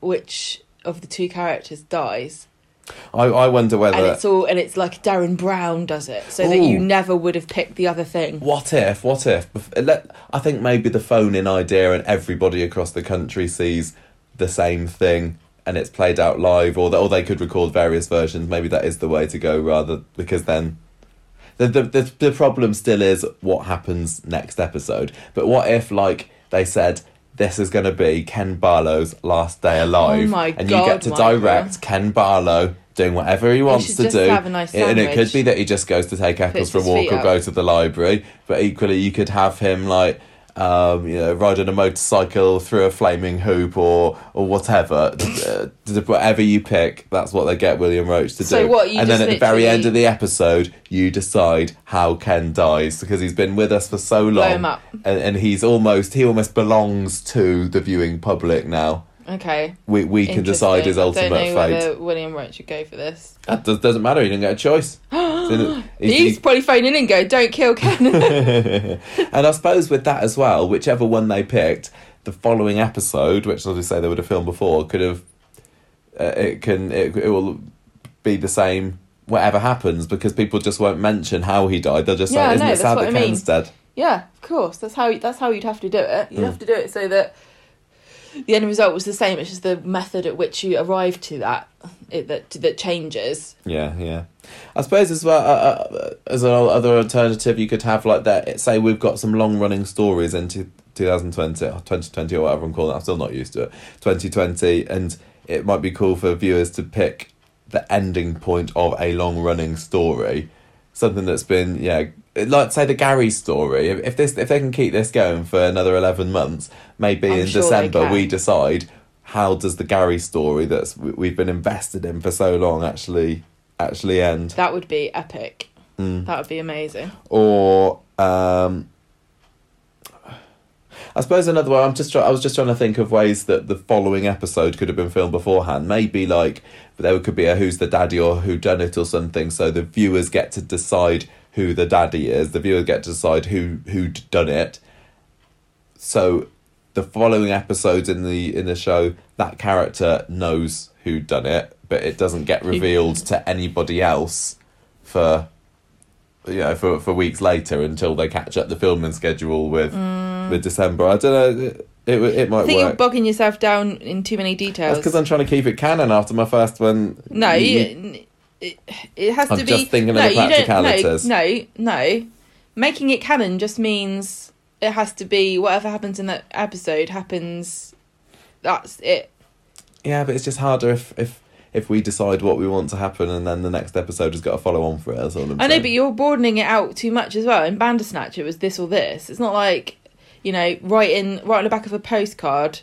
[SPEAKER 1] which of the two characters dies,
[SPEAKER 2] I, I wonder whether
[SPEAKER 1] and it's all and it's like Derren Brown does it, so that you never would have picked the other thing.
[SPEAKER 2] What if? What if? Uh, let, I think maybe the phone in idea and everybody across the country sees the same thing and it's played out live, or, or they could record various versions. Maybe that is the way to go, rather because then. The, the, the, the problem still is what happens next episode. But what if, like, they said, this is going to be Ken Barlow's last day oh alive,
[SPEAKER 1] Oh my
[SPEAKER 2] and you get to
[SPEAKER 1] Michael.
[SPEAKER 2] direct Ken Barlow doing whatever he wants to do.
[SPEAKER 1] have a nice
[SPEAKER 2] and it could be that he just goes to take Eccles for a walk or go to the library. But equally, you could have him like. Um, you know, riding a motorcycle through a flaming hoop or or whatever, Uh, whatever you pick, that's what they get William Roache to
[SPEAKER 1] So
[SPEAKER 2] do.
[SPEAKER 1] what, you
[SPEAKER 2] and then at the very end of the episode, you decide how Ken dies because he's been with us for so long, and and he's almost he almost belongs to the viewing public now.
[SPEAKER 1] Okay,
[SPEAKER 2] We we can decide his ultimate
[SPEAKER 1] I don't know
[SPEAKER 2] fate.
[SPEAKER 1] whether William Roache should go for this.
[SPEAKER 2] That does, doesn't matter. He didn't get a choice.
[SPEAKER 1] He's,
[SPEAKER 2] he's-
[SPEAKER 1] probably phoning in and go, "Don't kill Ken."
[SPEAKER 2] and I suppose with that as well, whichever one they picked, the following episode, which as we say they would have filmed before, could have uh, it can it, it will be the same whatever happens because people just won't mention how he died. They'll just
[SPEAKER 1] Yeah,
[SPEAKER 2] say, "Isn't
[SPEAKER 1] no,
[SPEAKER 2] it sad that
[SPEAKER 1] I mean.
[SPEAKER 2] Dead?"
[SPEAKER 1] yeah, of course. That's how that's how you'd have to do it. You'd
[SPEAKER 2] Mm.
[SPEAKER 1] have to do it so that the end result was the same. It's just the method at which you arrive to that it, that that changes.
[SPEAKER 2] Yeah, yeah. I suppose as well uh, uh, as another alternative, you could have like that. Say we've got some long running stories into 2020 or 2020 or whatever I'm calling it. I'm still not used to it. 2020, and it might be cool for viewers to pick the ending point of a long running story, something that's been yeah. Like say the Gary story. If, if this if they can keep this going for another eleven months, maybe
[SPEAKER 1] I'm
[SPEAKER 2] in
[SPEAKER 1] sure
[SPEAKER 2] December we decide how does the Gary story that's we- we've been invested in for so long actually actually end
[SPEAKER 1] That would be epic.
[SPEAKER 2] Mm.
[SPEAKER 1] That would be amazing.
[SPEAKER 2] or um I suppose another way. I'm just. Try, I was just trying to think of ways that the following episode could have been filmed beforehand. Maybe like there could be a "Who's the Daddy" or "Who Done It" or something, so the viewers get to decide who the daddy is. The viewers get to decide who who'd done it. So, the following episodes in the in the show, that character knows who'd done it, but it doesn't get revealed to anybody else for you know for for weeks later until they catch up the filming schedule with mm. with December. I don't know. It it, might
[SPEAKER 1] I think you're bogging yourself down in too many details.
[SPEAKER 2] That's because I'm trying to keep it canon after my first one.
[SPEAKER 1] No,
[SPEAKER 2] You-
[SPEAKER 1] you, it, it has
[SPEAKER 2] I'm
[SPEAKER 1] to be.
[SPEAKER 2] just thinking of
[SPEAKER 1] no,
[SPEAKER 2] the practicalities.
[SPEAKER 1] No, no, no. Making it canon just means it has to be whatever happens in that episode happens. That's it.
[SPEAKER 2] yeah, but it's just harder if if if we decide what we want to happen and then the next episode has got to follow on for it. That's all
[SPEAKER 1] I know, but you're broadening it out too much as well. In Bandersnatch, it was this or this. It's not like you know, writing right on the back of a postcard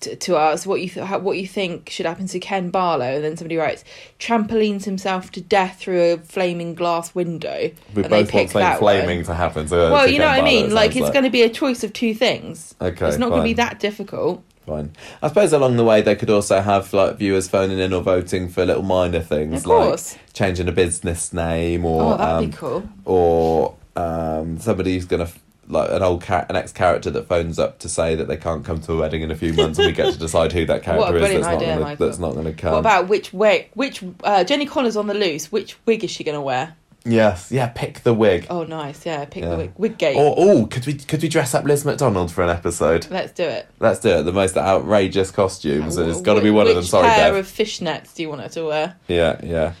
[SPEAKER 1] to, to us what you th- what you think should happen to Ken Barlow, and then somebody writes trampolines himself to death through a flaming glass window.
[SPEAKER 2] we
[SPEAKER 1] and they
[SPEAKER 2] both want something
[SPEAKER 1] that one.
[SPEAKER 2] flaming to happen. So
[SPEAKER 1] Well,
[SPEAKER 2] to
[SPEAKER 1] you know
[SPEAKER 2] Ken
[SPEAKER 1] what I mean.
[SPEAKER 2] it
[SPEAKER 1] Like it's going to be a choice of two things.
[SPEAKER 2] Okay,
[SPEAKER 1] it's not going to be that difficult.
[SPEAKER 2] Fine. I suppose along the way they could also have like viewers phoning in or voting for little minor things like changing a business name or
[SPEAKER 1] oh, that'd
[SPEAKER 2] um,
[SPEAKER 1] be cool.
[SPEAKER 2] or um, somebody who's going to like an old cat, an ex character that phones up to say that they can't come to a wedding in a few months, and we get to decide who that character is that's not, gonna, that's not going to come.
[SPEAKER 1] What about which wig? Which uh, Jenny Connor's on the loose? Which wig is she going to wear?
[SPEAKER 2] yes, yeah, pick the wig.
[SPEAKER 1] Oh, nice. Yeah, pick
[SPEAKER 2] Yeah.
[SPEAKER 1] the wig. Wiggate.
[SPEAKER 2] Or oh, could we could we dress up Liz McDonald for an episode?
[SPEAKER 1] Let's do it.
[SPEAKER 2] Let's do it. The most outrageous costumes, and it's got to be one of them. Sorry,
[SPEAKER 1] pair
[SPEAKER 2] Bev.
[SPEAKER 1] of fishnets do you want her to wear?
[SPEAKER 2] Yeah, yeah.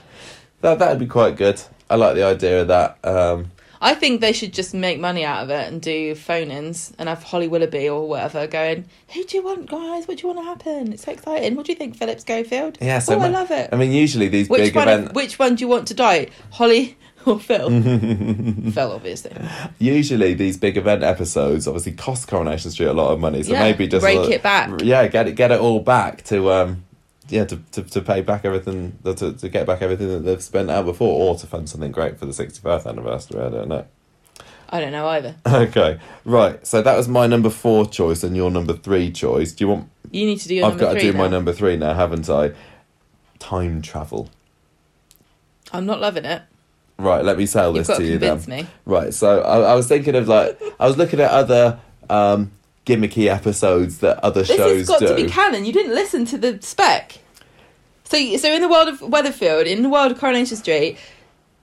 [SPEAKER 2] That that'd be quite good. I like the idea of that. Um,
[SPEAKER 1] I think they should just make money out of it and do phone-ins and have Holly Willoughby or whatever going. Who do you want, guys? What do you want to happen? It's so exciting. What do you think, Philip Schofield?
[SPEAKER 2] yeah, so
[SPEAKER 1] oh, I love it.
[SPEAKER 2] I mean, usually these
[SPEAKER 1] which
[SPEAKER 2] big
[SPEAKER 1] one?
[SPEAKER 2] event,
[SPEAKER 1] Which one do you want to die, Holly or Phil? Phil, obviously.
[SPEAKER 2] usually these big event episodes obviously cost Coronation Street a lot of money. So
[SPEAKER 1] Yeah,
[SPEAKER 2] maybe just
[SPEAKER 1] rake
[SPEAKER 2] a-
[SPEAKER 1] it back.
[SPEAKER 2] Yeah, get it get it all back to um, yeah, to, to, to pay back everything to, to get back everything that they've spent out before, or to fund something great for the sixty first anniversary. I don't know.
[SPEAKER 1] I don't know either.
[SPEAKER 2] Okay, right. So that was my number four choice, and your number three choice. Do you want?
[SPEAKER 1] You need to do your
[SPEAKER 2] I've got to do my number three now, haven't I? Time travel.
[SPEAKER 1] I'm not loving it.
[SPEAKER 2] Right, let me sell
[SPEAKER 1] You've
[SPEAKER 2] this
[SPEAKER 1] got
[SPEAKER 2] to
[SPEAKER 1] to
[SPEAKER 2] you then.
[SPEAKER 1] me.
[SPEAKER 2] Right, so I, I was thinking of like I was looking at other um, gimmicky episodes that other
[SPEAKER 1] This
[SPEAKER 2] shows
[SPEAKER 1] has got
[SPEAKER 2] do.
[SPEAKER 1] to be canon. You didn't listen to the spec. So, so in the world of Weatherfield, in the world of Coronation Street,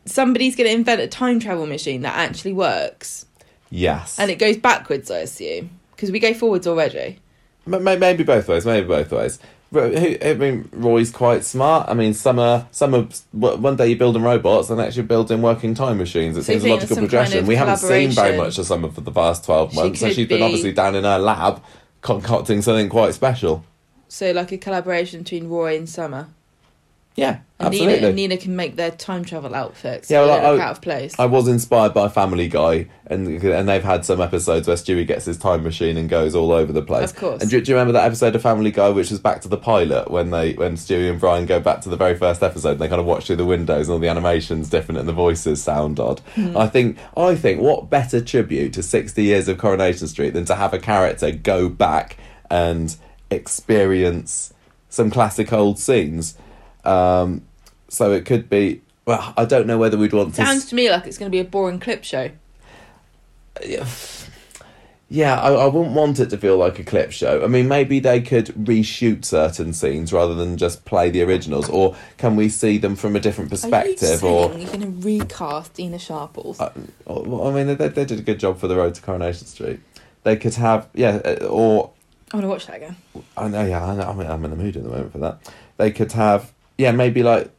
[SPEAKER 1] somebody's going to invent a time travel machine that actually works,
[SPEAKER 2] yes,
[SPEAKER 1] and it goes backwards. I assume because we go forwards already.
[SPEAKER 2] Maybe both ways. Maybe both ways. I mean, Roy's quite smart. I mean, some are some are. One day you're building robots, and next you're building working time machines. It
[SPEAKER 1] So
[SPEAKER 2] seems a logical progression.
[SPEAKER 1] kind of
[SPEAKER 2] we haven't seen very much of Summer for the past twelve
[SPEAKER 1] She
[SPEAKER 2] months, so
[SPEAKER 1] could
[SPEAKER 2] she's been obviously down in her lab concocting something quite special.
[SPEAKER 1] So like a collaboration between Roy and Summer.
[SPEAKER 2] Yeah,
[SPEAKER 1] And Nina,
[SPEAKER 2] absolutely.
[SPEAKER 1] and Nina can make their time travel outfits.
[SPEAKER 2] Yeah, well, I-
[SPEAKER 1] out of place.
[SPEAKER 2] I was inspired by Family Guy, and and they've had some episodes where Stewie gets his time machine and goes all over the place.
[SPEAKER 1] Of course.
[SPEAKER 2] And do, do you remember that episode of Family Guy, which was back to the pilot when they when Stewie and Brian go back to the very first episode? and They kind of watch through the windows, and all the animations different, and the voices sound odd.
[SPEAKER 1] Hmm.
[SPEAKER 2] I think I think what better tribute to sixty years of Coronation Street than to have a character go back and experience some classic old scenes. Um, so it could be. Well, I don't know whether we'd want to.
[SPEAKER 1] Sounds to me like it's going to be a boring clip show.
[SPEAKER 2] Yeah, I, I wouldn't want it to feel like a clip show. I mean, maybe they could reshoot certain scenes rather than just play the originals, or can we see them from a different perspective? Or,
[SPEAKER 1] you're going to recast Dina Sharples?
[SPEAKER 2] uh, or- well, I mean, they, they did a good job for the Road to Coronation Street. They could have, yeah, uh, or
[SPEAKER 1] I want to watch that again.
[SPEAKER 2] I know, yeah, I know, I mean, I'm in the mood at the moment for that. They could have, yeah, maybe like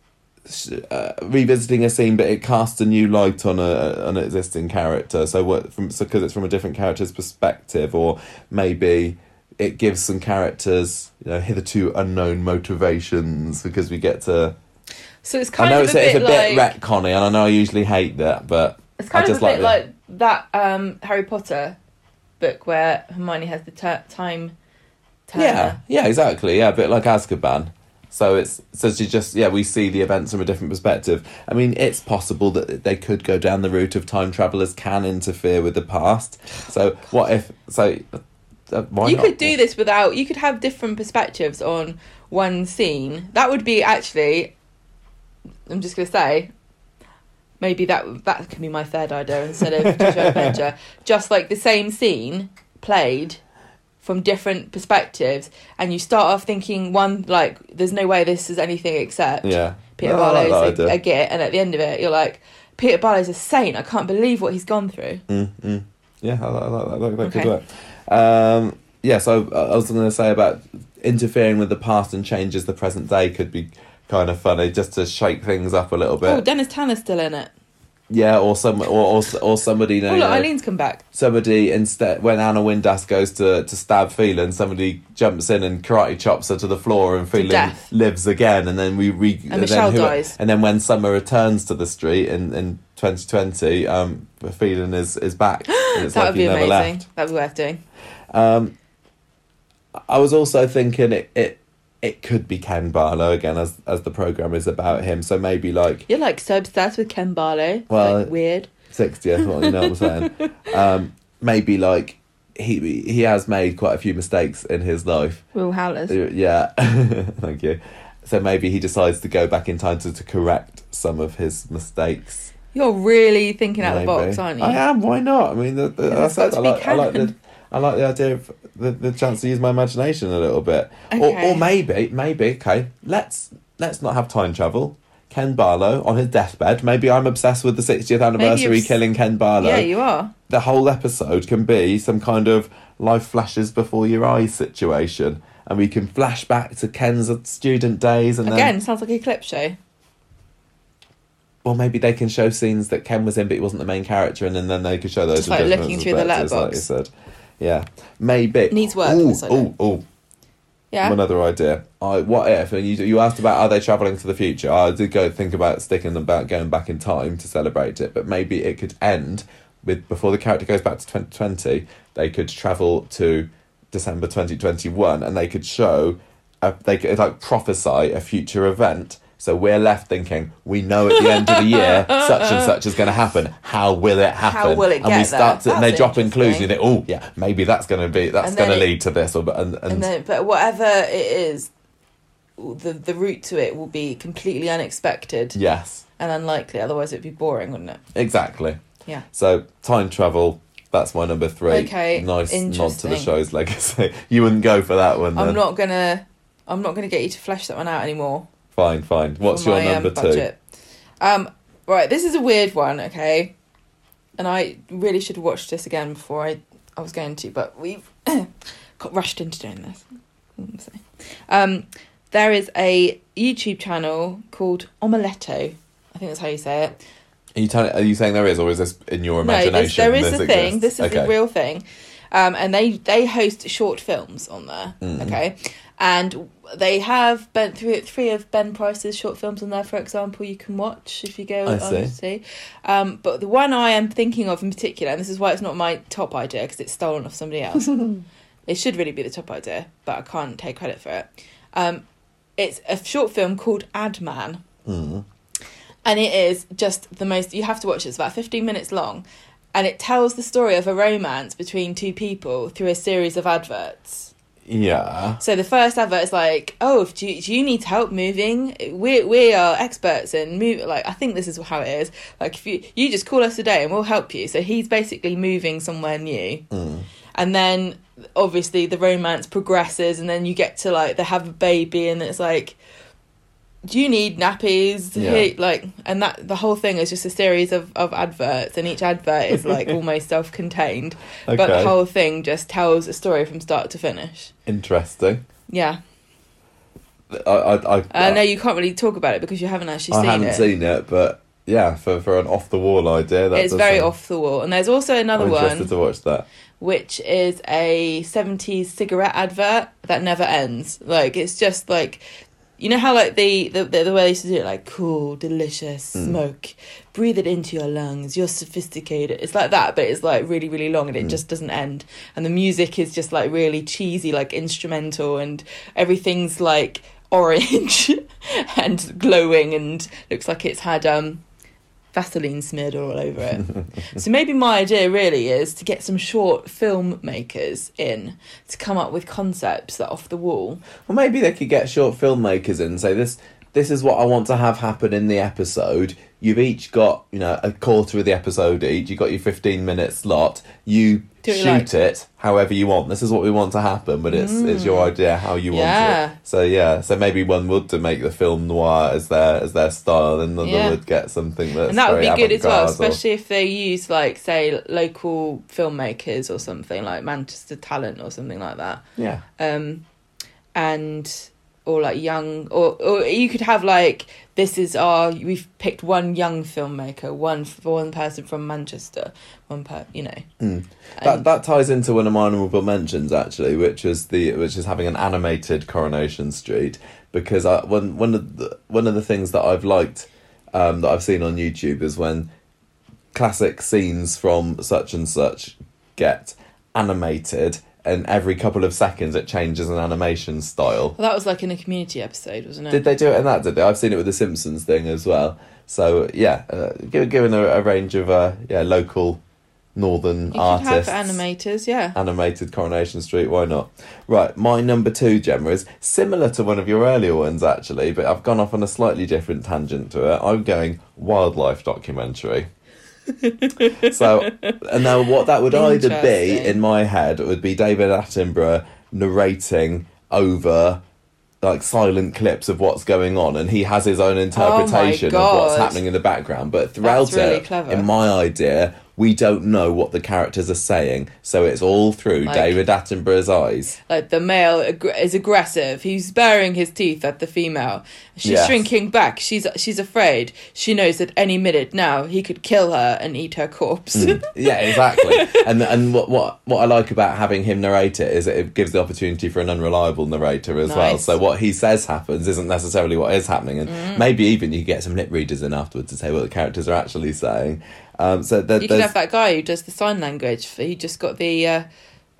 [SPEAKER 2] uh, revisiting a scene, but it casts a new light on a an existing character. So what from so because it's from a different character's perspective, or maybe it gives some characters you know hitherto unknown motivations because we get to.
[SPEAKER 1] So it's
[SPEAKER 2] I
[SPEAKER 1] kind
[SPEAKER 2] know
[SPEAKER 1] of
[SPEAKER 2] it's
[SPEAKER 1] a
[SPEAKER 2] a, it's
[SPEAKER 1] bit
[SPEAKER 2] a bit
[SPEAKER 1] like
[SPEAKER 2] retconny, and I know I usually hate that, but
[SPEAKER 1] it's kind
[SPEAKER 2] I
[SPEAKER 1] of
[SPEAKER 2] just
[SPEAKER 1] a
[SPEAKER 2] like
[SPEAKER 1] bit
[SPEAKER 2] the-
[SPEAKER 1] like that um, Harry Potter book where Hermione has the ter- time. Turner.
[SPEAKER 2] Yeah, yeah, exactly. Yeah, a bit like Azkaban. So it's so she just yeah we see the events from a different perspective. I mean, it's possible that they could go down the route of time travelers can interfere with the past. So what if so? Uh,
[SPEAKER 1] you
[SPEAKER 2] not?
[SPEAKER 1] could do this without. You could have different perspectives on one scene. That would be actually. I'm just gonna say. Maybe that that can be my third idea instead of Your Adventure. Just like the same scene played from different perspectives, and you start off thinking one like, "There's no way this is anything except
[SPEAKER 2] Yeah,
[SPEAKER 1] Peter
[SPEAKER 2] No, I like
[SPEAKER 1] Barlow's a, a git," and at the end of it, you're like, "Peter Barlow's a saint. I can't believe what he's gone through."
[SPEAKER 2] Mm, mm. Yeah, I like, that. That, that could work. Um, yeah, so I I was going to say about interfering with the past and changes the present day could be kind of funny just to shake things up a little bit.
[SPEAKER 1] Oh, Dennis Tanner's still in it.
[SPEAKER 2] Yeah, or some or or, or somebody you know,
[SPEAKER 1] Oh, look, Eileen's come back.
[SPEAKER 2] somebody instead when Anna Windass goes to to stab Phelan, somebody jumps in and karate chops her to the floor, and Phelan lives again, and then we re
[SPEAKER 1] And Michelle
[SPEAKER 2] then
[SPEAKER 1] dies.
[SPEAKER 2] and then when Summer returns to the street in in 2020, um, Phelan is is back. And
[SPEAKER 1] that
[SPEAKER 2] like
[SPEAKER 1] would be amazing.
[SPEAKER 2] left.
[SPEAKER 1] That'd be worth doing.
[SPEAKER 2] Um, I was also thinking it it. It could be Ken Barlow again, as as the program is about him. So maybe like
[SPEAKER 1] You're like so obsessed with Ken Barlow.
[SPEAKER 2] Well,
[SPEAKER 1] like, weird.
[SPEAKER 2] 60th well, you know what I'm saying um, maybe like he he has made quite a few mistakes in his life
[SPEAKER 1] Will Howlers.
[SPEAKER 2] Uh, yeah thank you so maybe he decides to go back in time to, to correct some of his mistakes
[SPEAKER 1] You're really thinking out the box, aren't you?
[SPEAKER 2] I am. Why not? I mean, the, the, I said I like, I like the. I like the idea of the, the chance to use my imagination a little bit, or,
[SPEAKER 1] Okay.
[SPEAKER 2] or maybe maybe okay. Let's let's not have time travel. Ken Barlow on his deathbed. Maybe I'm obsessed with the 60th anniversary
[SPEAKER 1] obs-
[SPEAKER 2] killing Ken Barlow.
[SPEAKER 1] yeah, you are.
[SPEAKER 2] the whole episode can be some kind of life flashes before your eyes situation, and we can flash back to Ken's student days, and
[SPEAKER 1] Again,
[SPEAKER 2] then
[SPEAKER 1] sounds like a clip show.
[SPEAKER 2] or maybe they can show scenes that Ken was in, but he wasn't the main character, and then, then they could show those.
[SPEAKER 1] Just like looking through the
[SPEAKER 2] perspectives, like you said. Yeah, maybe
[SPEAKER 1] Needs work,
[SPEAKER 2] Ooh, ooh, ooh.
[SPEAKER 1] Yeah.
[SPEAKER 2] Another idea. I what if? And you you asked about are they traveling to the future? I did go think about sticking them about going back in time to celebrate it, but maybe it could end with before the character goes back to twenty twenty. They could travel to December twenty twenty one, and they could show, a, they could like prophesy a future event. So we're left thinking we know at the end of the year such and such is going to happen. How will it happen?
[SPEAKER 1] will it
[SPEAKER 2] and we start
[SPEAKER 1] there?
[SPEAKER 2] to, and they drop in clues. And you think, oh yeah, maybe that's going to be that's going to lead to this, or and, and,
[SPEAKER 1] and then, but whatever it is, the the route to it will be completely unexpected
[SPEAKER 2] yes.
[SPEAKER 1] and unlikely. Otherwise, it'd be boring, wouldn't it?
[SPEAKER 2] Exactly.
[SPEAKER 1] Yeah.
[SPEAKER 2] So time travel. That's my number three.
[SPEAKER 1] Okay,
[SPEAKER 2] Nice nod to the show's legacy. You wouldn't go for that one. Then.
[SPEAKER 1] I'm not gonna. I'm not gonna get you to flesh that one out anymore.
[SPEAKER 2] Fine, fine. What's your
[SPEAKER 1] my, um,
[SPEAKER 2] number two?
[SPEAKER 1] Um, right, this is a weird one, okay, and I really should have watched this again before I I was going to, but we've got rushed into doing this. Um, there is a YouTube channel called Omeleto. I think that's how you say it.
[SPEAKER 2] Are you, telling, are you saying there is, or is this in your
[SPEAKER 1] No,
[SPEAKER 2] imagination?
[SPEAKER 1] this, there is a thing. This is
[SPEAKER 2] okay.
[SPEAKER 1] a real thing, um, and they they host short films on there.
[SPEAKER 2] Mm.
[SPEAKER 1] Okay, and they have Ben three three of Ben Price's short films on there. For example, you can watch if you go
[SPEAKER 2] I
[SPEAKER 1] on
[SPEAKER 2] see.
[SPEAKER 1] to see. Um, but the one I am thinking of in particular, and this is why it's not my top idea because it's stolen off somebody else. it should really be the top idea, but I can't take credit for it. Um, it's a short film called Ad Man
[SPEAKER 2] Mm.
[SPEAKER 1] and it is just the most you have to watch it it's about 15 minutes long and it tells the story of a romance between two people through a series of adverts
[SPEAKER 2] Yeah.
[SPEAKER 1] so the first advert is like oh if do you, do you need help moving we we are experts in move like i think this is how it is like if you you just call us today and we'll help you so he's basically moving somewhere new
[SPEAKER 2] Mm.
[SPEAKER 1] and then obviously the romance progresses and then you get to like they have a baby and it's like do you need nappies
[SPEAKER 2] Yeah.
[SPEAKER 1] Like and that the whole thing is just a series of, of adverts and each advert is like almost self-contained but the whole thing just tells a story from start to finish
[SPEAKER 2] Interesting.
[SPEAKER 1] yeah
[SPEAKER 2] I I I, uh,
[SPEAKER 1] i know you can't really talk about it because you haven't actually seen it.
[SPEAKER 2] I
[SPEAKER 1] seen
[SPEAKER 2] haven't
[SPEAKER 1] it
[SPEAKER 2] seen it, but yeah, for for an off the wall idea, that
[SPEAKER 1] it's very
[SPEAKER 2] sound-
[SPEAKER 1] off the wall and there's also another
[SPEAKER 2] I'm
[SPEAKER 1] one
[SPEAKER 2] interested to watch that.
[SPEAKER 1] which is a 70s cigarette advert that never ends. Like it's just like you know how like the the, the, the way they used to do it like cool, delicious,
[SPEAKER 2] Mm.
[SPEAKER 1] smoke, breathe it into your lungs, you're sophisticated. It's like that, but it's like really, really long and it
[SPEAKER 2] Mm.
[SPEAKER 1] just doesn't end. And the music is just like really cheesy, like instrumental and everything's like orange and glowing and looks like it's had um Vaseline smeared all over it. so maybe my idea really is to get some short filmmakers in to come up with concepts that are off the wall.
[SPEAKER 2] Well, maybe they could get short filmmakers in say this. This is what I want to have happen in the episode. You've each got, you know, a quarter of the episode each. You've got your fifteen minute slot. You
[SPEAKER 1] Do
[SPEAKER 2] shoot
[SPEAKER 1] like.
[SPEAKER 2] it however you want. This is what we want to happen, but it's it's your idea how you want
[SPEAKER 1] Yeah.
[SPEAKER 2] it. So yeah, so maybe one would to make the film noir as their as their style, and the
[SPEAKER 1] Yeah.
[SPEAKER 2] would get something that's
[SPEAKER 1] and that would be good as well,
[SPEAKER 2] avant-garde or-
[SPEAKER 1] especially if they use like say local filmmakers or something like Manchester Talent or something like that.
[SPEAKER 2] yeah.
[SPEAKER 1] um, and or like young or or you could have like this is our we've picked one young filmmaker one one person from manchester one per you know
[SPEAKER 2] Mm. That
[SPEAKER 1] And-
[SPEAKER 2] that ties into one of my honourable mentions actually, which is the which is having an animated Coronation Street because I, one one of the one of the things that I've liked um, that I've seen on YouTube is when classic scenes from such and such get animated and every couple of seconds it changes an animation style.
[SPEAKER 1] well, that was like in a community episode wasn't it
[SPEAKER 2] Did they do it in that? Did they? I've seen it with the Simpsons thing as well. So yeah, uh, given a, a range of uh, yeah local northern
[SPEAKER 1] You
[SPEAKER 2] artists.
[SPEAKER 1] have animators, yeah.
[SPEAKER 2] Animated Coronation Street, why not? Right, my number two, Gemma, is similar to one of your earlier ones, actually, but I've gone off on a slightly different tangent to it. I'm going wildlife documentary. So, and now what that would either be in my head would be David Attenborough narrating over like silent clips of what's going on, and he has his own interpretation of what's happening in the background. But throughout
[SPEAKER 1] really
[SPEAKER 2] it,
[SPEAKER 1] clever.
[SPEAKER 2] in my idea, we don't know what the characters are saying, so it's all through
[SPEAKER 1] Like-
[SPEAKER 2] David Attenborough's eyes.
[SPEAKER 1] Like the male ag- is aggressive. He's baring his teeth at the female. She's
[SPEAKER 2] Yes.
[SPEAKER 1] shrinking back. She's she's afraid. She knows that any minute now he could kill her and eat her corpse.
[SPEAKER 2] Yeah, exactly. and and what, what what I like about having him narrate it is it gives the opportunity for an unreliable narrator as well. So what he says happens isn't necessarily what is happening, and
[SPEAKER 1] Mm.
[SPEAKER 2] maybe even you get some lip readers in afterwards to say what the characters are actually saying. Um, so there,
[SPEAKER 1] you could have that guy who does the sign language. He just got the uh,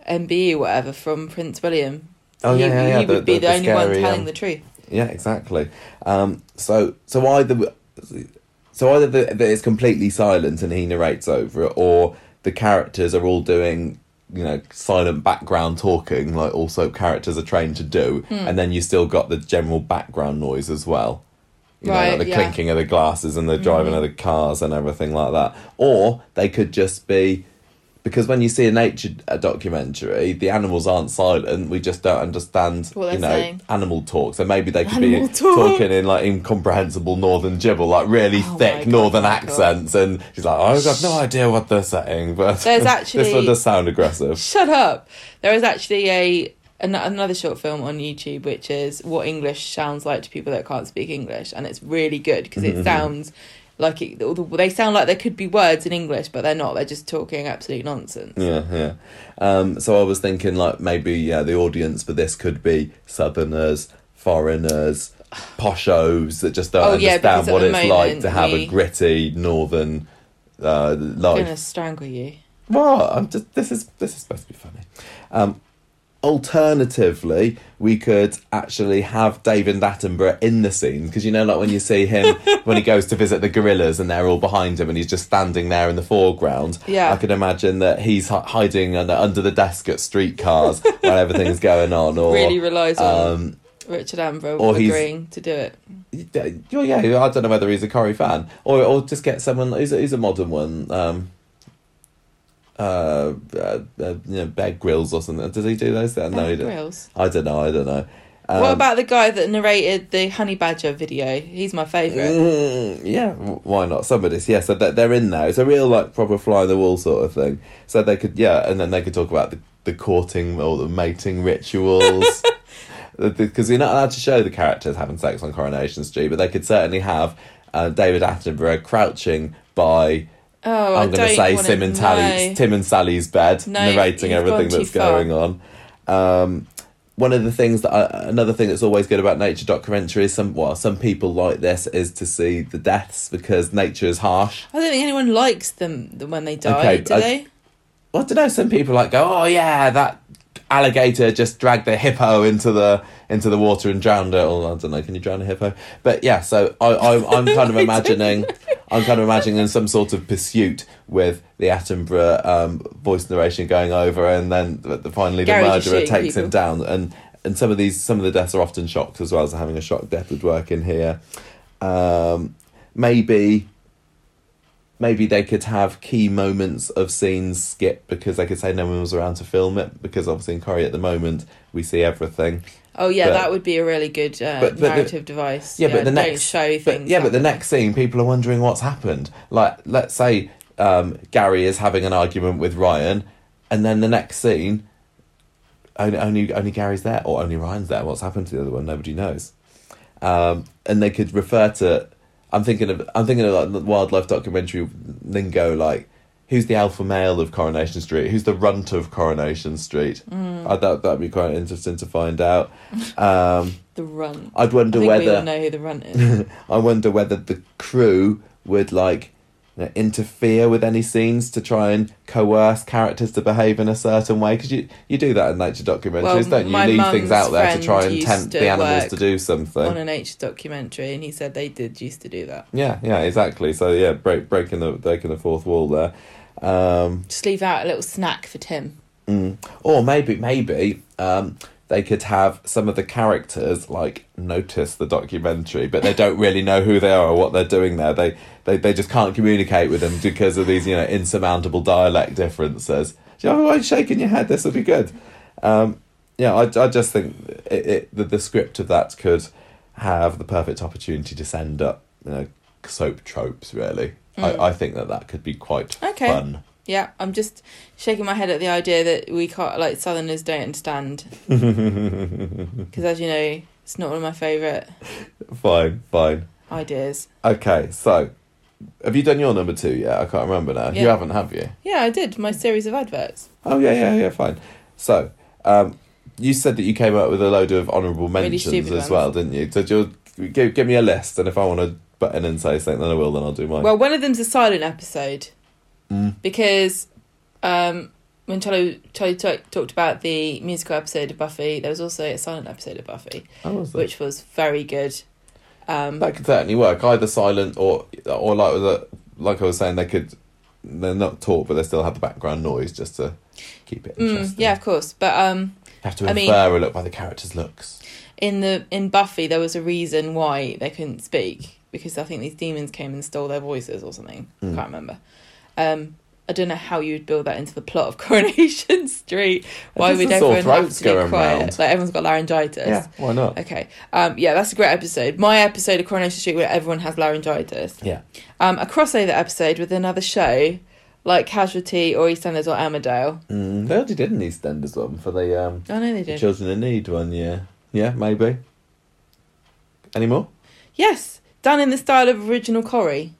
[SPEAKER 1] MBE or whatever from Prince William.
[SPEAKER 2] Oh,
[SPEAKER 1] he,
[SPEAKER 2] yeah, yeah, yeah,
[SPEAKER 1] He
[SPEAKER 2] the-
[SPEAKER 1] would be
[SPEAKER 2] the-
[SPEAKER 1] the,
[SPEAKER 2] the
[SPEAKER 1] only one telling
[SPEAKER 2] um,
[SPEAKER 1] the truth.
[SPEAKER 2] Yeah, exactly. Um, so so either so either the, the, it's completely silent and he narrates over it, or the characters are all doing you know silent background talking like also characters are trained to do,
[SPEAKER 1] Hmm.
[SPEAKER 2] and then you still got the general background noise as well. You know,
[SPEAKER 1] Right,
[SPEAKER 2] like the
[SPEAKER 1] yeah.
[SPEAKER 2] Clinking of the glasses and the driving of the cars and everything like that. Or they could just be because when you see a nature uh, documentary, the animals aren't silent. We just don't understand, you know,
[SPEAKER 1] saying.
[SPEAKER 2] animal talk. So maybe they could
[SPEAKER 1] Animal
[SPEAKER 2] be
[SPEAKER 1] talk.
[SPEAKER 2] talking in like incomprehensible northern gibble, like really
[SPEAKER 1] Oh
[SPEAKER 2] thick
[SPEAKER 1] God,
[SPEAKER 2] northern
[SPEAKER 1] Michael.
[SPEAKER 2] accents, and she's like, "I've got no idea what they're saying." But
[SPEAKER 1] There's actually this
[SPEAKER 2] one does sound aggressive.
[SPEAKER 1] Shut up. There is actually a an- another short film on YouTube which is what English sounds like to people that can't speak English, and it's really good because
[SPEAKER 2] Mm-hmm.
[SPEAKER 1] it sounds like it, they sound like there could be words in English, but they're not. They're just talking absolute nonsense.
[SPEAKER 2] Yeah, yeah. Um, so I was thinking, like maybe yeah, the audience for this could be Southerners, foreigners, poshos that just don't
[SPEAKER 1] Oh,
[SPEAKER 2] understand
[SPEAKER 1] at
[SPEAKER 2] what it's like to have
[SPEAKER 1] we-
[SPEAKER 2] a gritty northern uh,
[SPEAKER 1] I'm
[SPEAKER 2] life.
[SPEAKER 1] gonna strangle you.
[SPEAKER 2] What? I'm just. This is this is supposed to be funny. Um, alternatively, we could actually have David Attenborough in the scene because you know, like when you see him when he goes to visit the gorillas and they're all behind him and he's just standing there in the foreground.
[SPEAKER 1] Yeah.
[SPEAKER 2] I could imagine that he's hiding under, under the desk at streetcars while everything's going on, or
[SPEAKER 1] really relies on
[SPEAKER 2] um,
[SPEAKER 1] Richard Ambrose
[SPEAKER 2] or he's-
[SPEAKER 1] agreeing to do it.
[SPEAKER 2] yeah, yeah, I don't know whether he's a Corrie fan or or just get someone. He's a, a modern one. Um, uh, uh, uh, you know, Bear Grylls or something. Does he do those? No, he
[SPEAKER 1] Bear
[SPEAKER 2] doesn't.
[SPEAKER 1] Grylls.
[SPEAKER 2] I don't know. I don't know. Um,
[SPEAKER 1] what about the guy that narrated the Honey Badger video? He's my favourite.
[SPEAKER 2] Mm, yeah, why not? Somebody's yeah. So they're, they're in there. It's a real like proper fly on the wall sort of thing. So they could yeah, and then they could talk about the, the courting or the mating rituals. Because you're not allowed to show the characters having sex on Coronation Street, but they could certainly have uh, David Attenborough crouching by
[SPEAKER 1] Oh,
[SPEAKER 2] I'm going to say Tim and Tally. Tim and Sally's bed,
[SPEAKER 1] No,
[SPEAKER 2] narrating everything that's
[SPEAKER 1] far.
[SPEAKER 2] going on. Um, one of the things that I, another thing that's always good about nature documentaries, some well, some people like this is to see the deaths because nature is harsh.
[SPEAKER 1] I don't think anyone likes them when they die,
[SPEAKER 2] Okay,
[SPEAKER 1] do
[SPEAKER 2] I-
[SPEAKER 1] they?
[SPEAKER 2] Well, I don't know. Some people like go, oh yeah, that alligator just dragged the hippo into the into the water and drowned it. Or I don't know, can you drown a hippo? But yeah, so I, I I'm kind of imagining, I'm kind of imagining some sort of pursuit with the Attenborough um, voice narration going over, and then the, the- finally the
[SPEAKER 1] Gary
[SPEAKER 2] murderer takes him down, and and some of these some of the deaths are often shocked as well. So having a shock death would work in here. Um, maybe maybe they could have key moments of scenes skip because they could say no one was around to film it because obviously in Corrie at the moment we see everything.
[SPEAKER 1] Oh yeah,
[SPEAKER 2] But-
[SPEAKER 1] that would be a really good uh,
[SPEAKER 2] But- but the-
[SPEAKER 1] narrative device.
[SPEAKER 2] Yeah, but the next
[SPEAKER 1] show things.
[SPEAKER 2] yeah, but the next scene people are wondering what's happened. Like let's say um, Gary is having an argument with Ryan, and then the next scene. Only, only, only Gary's there, or only Ryan's there. What's happened to the other one? Nobody knows. Um, and they could refer to. I'm thinking of. I'm thinking of like the wildlife documentary lingo, like who's the alpha male of Coronation Street? Who's the runt of Coronation Street?
[SPEAKER 1] Mm.
[SPEAKER 2] I thought that'd be quite interesting to find out. Um,
[SPEAKER 1] the run.
[SPEAKER 2] I'd
[SPEAKER 1] I
[SPEAKER 2] wonder
[SPEAKER 1] think we all
[SPEAKER 2] whether
[SPEAKER 1] know who the run is.
[SPEAKER 2] I wonder whether the crew would like you know, interfere with any scenes to try and coerce characters to behave in a certain way because you you do that in nature documentaries,
[SPEAKER 1] Well,
[SPEAKER 2] don't you? You leave things out there to try and tempt the animals to do something on
[SPEAKER 1] a nature documentary, and he said they did used to do that.
[SPEAKER 2] Yeah, yeah, exactly. So yeah, break breaking the breaking the fourth wall there. Um,
[SPEAKER 1] Just leave out a little snack for Tim.
[SPEAKER 2] mm. Or maybe, maybe um, they could have some of the characters like notice the documentary, but they don't really know who they are or what they're doing there. They they, they just can't communicate with them because of these you know insurmountable dialect differences. Do you know why you're shaking your head? This will be good. Um, yeah, I, I just think it, it, the, the script of that could have the perfect opportunity to send up you know soap tropes. Really, I, I think that that could be quite
[SPEAKER 1] Okay.
[SPEAKER 2] fun.
[SPEAKER 1] Yeah, I'm just shaking my head at the idea that we can't, like, Southerners don't understand. Because, as you know, it's not one of my favourite
[SPEAKER 2] Fine, fine.
[SPEAKER 1] ideas.
[SPEAKER 2] Okay, so have you done your number two yet? I can't remember now. You haven't, have you?
[SPEAKER 1] Yeah, I did my series of adverts.
[SPEAKER 2] Oh yeah, yeah, yeah. Fine. So, um, you said that you came up with a load of honourable mentions
[SPEAKER 1] stupid
[SPEAKER 2] as
[SPEAKER 1] ones.
[SPEAKER 2] well, didn't you? So, you give give me a list, and if I want to butt in and say something, then I will. Then I'll do mine.
[SPEAKER 1] Well, one of them's a silent episode
[SPEAKER 2] Mm.
[SPEAKER 1] because um, when Charlie, Charlie t- talked about the musical episode of Buffy, there was also a silent episode of Buffy,
[SPEAKER 2] Oh, was
[SPEAKER 1] which was very good. Um,
[SPEAKER 2] that could certainly work. Either silent or or like the, like I was saying, they could they're not talk, but they still have the background noise just to keep it
[SPEAKER 1] mm, yeah, of course. But um,
[SPEAKER 2] have to
[SPEAKER 1] I
[SPEAKER 2] infer
[SPEAKER 1] mean-
[SPEAKER 2] a look by the character's looks.
[SPEAKER 1] in the in Buffy, there was a reason why they couldn't speak because I think these demons came and stole their voices or something.
[SPEAKER 2] Mm.
[SPEAKER 1] Can't remember. Um, I don't know how you would build that into the plot of Coronation Street. Why would everyone have to be quiet?
[SPEAKER 2] round.
[SPEAKER 1] Like everyone's got laryngitis.
[SPEAKER 2] Yeah, why not?
[SPEAKER 1] Okay. Um, yeah, that's a great episode. My episode of Coronation Street where everyone has laryngitis.
[SPEAKER 2] Yeah.
[SPEAKER 1] Um, a crossover episode with another show, like Casualty or EastEnders or Emmerdale.
[SPEAKER 2] Mm, they already did an EastEnders one for the um,
[SPEAKER 1] Oh no, they did.
[SPEAKER 2] Children in Need one, yeah. Yeah, maybe. Any more?
[SPEAKER 1] Yes, done in the style of original Corrie.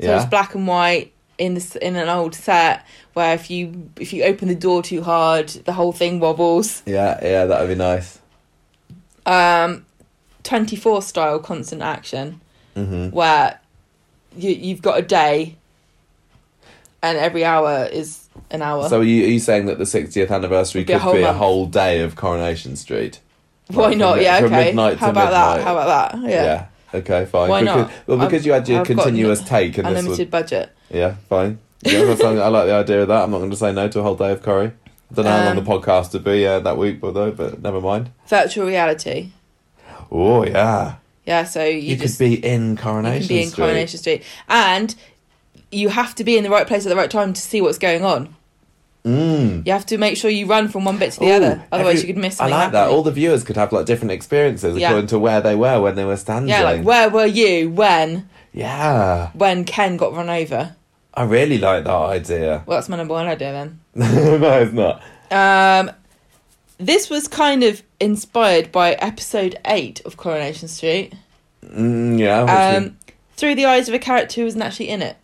[SPEAKER 1] So it's black and white in this in an old set where if you if you open the door too hard, the whole thing wobbles.
[SPEAKER 2] Yeah, yeah, that would be nice.
[SPEAKER 1] Um, twenty four style constant action
[SPEAKER 2] hmm
[SPEAKER 1] where you you've got a day, and every hour is an hour.
[SPEAKER 2] So are you, are you saying that the 60th anniversary
[SPEAKER 1] Would be a
[SPEAKER 2] could
[SPEAKER 1] whole
[SPEAKER 2] be a whole day of Coronation Street?
[SPEAKER 1] Why
[SPEAKER 2] Like,
[SPEAKER 1] not?
[SPEAKER 2] mi-
[SPEAKER 1] Yeah,
[SPEAKER 2] from
[SPEAKER 1] okay.
[SPEAKER 2] midnight
[SPEAKER 1] How about that? How about that? Yeah.
[SPEAKER 2] Okay, fine.
[SPEAKER 1] Why
[SPEAKER 2] because,
[SPEAKER 1] not?
[SPEAKER 2] Well, because
[SPEAKER 1] I've-
[SPEAKER 2] you had your
[SPEAKER 1] I've
[SPEAKER 2] continuous
[SPEAKER 1] n-
[SPEAKER 2] take, and this was
[SPEAKER 1] Unlimited budget.
[SPEAKER 2] yeah, fine. Yeah, I like the idea of that. I'm not going to say no to a whole day of Corrie. I don't know how long
[SPEAKER 1] Um,
[SPEAKER 2] the podcast would be uh, that week, but though, but never mind.
[SPEAKER 1] Virtual reality.
[SPEAKER 2] Oh yeah,
[SPEAKER 1] Yeah, so you,
[SPEAKER 2] you,
[SPEAKER 1] just
[SPEAKER 2] could be in Coronation
[SPEAKER 1] you can be in
[SPEAKER 2] Street.
[SPEAKER 1] Coronation Street, and you have to be in the right place at the right time to see what's going on.
[SPEAKER 2] Mm.
[SPEAKER 1] You have to make sure you run from one bit to the
[SPEAKER 2] Ooh,
[SPEAKER 1] other, otherwise
[SPEAKER 2] every-
[SPEAKER 1] you could miss
[SPEAKER 2] I like that. All the viewers could have like different experiences
[SPEAKER 1] Yeah.
[SPEAKER 2] according to where they were when they were standing.
[SPEAKER 1] yeah, like where were you when
[SPEAKER 2] Yeah,
[SPEAKER 1] when Ken got run over?
[SPEAKER 2] I really like that idea.
[SPEAKER 1] Well, that's my number one idea then.
[SPEAKER 2] no, it's not.
[SPEAKER 1] Um, this was kind of inspired by episode eight of Coronation Street,
[SPEAKER 2] Mm, yeah.
[SPEAKER 1] um, through the eyes of a character who wasn't actually in it.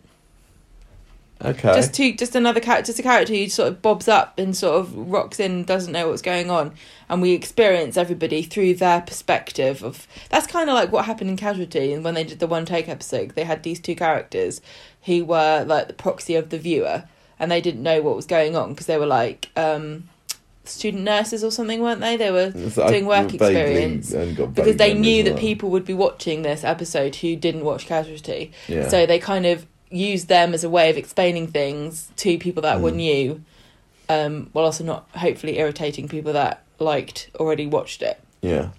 [SPEAKER 2] Okay.
[SPEAKER 1] Just to just another character, just a character who sort of bobs up and sort of rocks in, doesn't know what's going on, and we experience everybody through their perspective. Of that's kind of like what happened in Casualty, and when they did the one take episode, they had these two characters who were like the proxy of the viewer, and they didn't know what was going on because they were like um, student nurses or something, weren't they? They were
[SPEAKER 2] So
[SPEAKER 1] doing work experience. because they knew that people would be watching this episode who didn't watch Casualty.
[SPEAKER 2] Yeah.
[SPEAKER 1] So they kind of used them as a way of explaining things to people that were
[SPEAKER 2] Mm.
[SPEAKER 1] new, um, while also not hopefully irritating people that liked already watched it.
[SPEAKER 2] yeah.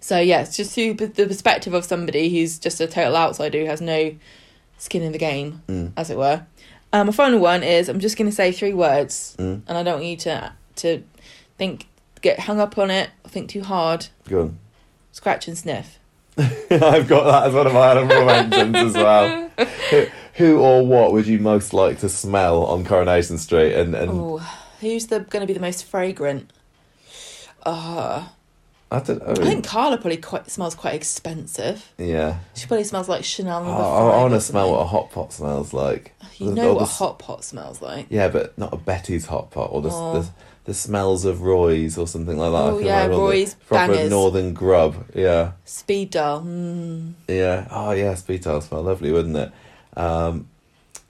[SPEAKER 1] So yeah, it's just through the perspective of somebody who's just a total outsider who has no skin in the game,
[SPEAKER 2] Mm.
[SPEAKER 1] as it were. Um, my final one is I'm just going to say three words,
[SPEAKER 2] Mm.
[SPEAKER 1] and I don't want you to to think get hung up on it, think too hard.
[SPEAKER 2] Go on.
[SPEAKER 1] Scratch and sniff.
[SPEAKER 2] I've got that as one of my honourable mentions as well. Who, who or what would you most like to smell on Coronation Street? And, and
[SPEAKER 1] Oh, who's the going to be the most fragrant? Uh,
[SPEAKER 2] I don't know.
[SPEAKER 1] I think Carla probably quite smells quite expensive.
[SPEAKER 2] yeah.
[SPEAKER 1] She probably smells like Chanel.
[SPEAKER 2] Oh,
[SPEAKER 1] number
[SPEAKER 2] I, want to smell what a hot pot smells like.
[SPEAKER 1] You know what
[SPEAKER 2] the
[SPEAKER 1] a hot pot smells like.
[SPEAKER 2] Yeah, but not a Betty's hot pot or the,
[SPEAKER 1] Oh.
[SPEAKER 2] the, the smells of Roy's or something like that. I
[SPEAKER 1] Oh, yeah,
[SPEAKER 2] the
[SPEAKER 1] Roy's
[SPEAKER 2] proper
[SPEAKER 1] bangers.
[SPEAKER 2] northern grub. Yeah.
[SPEAKER 1] Speed Daal. Mm.
[SPEAKER 2] Yeah. Oh, yeah. Speed tiles smell lovely, wouldn't it? Um,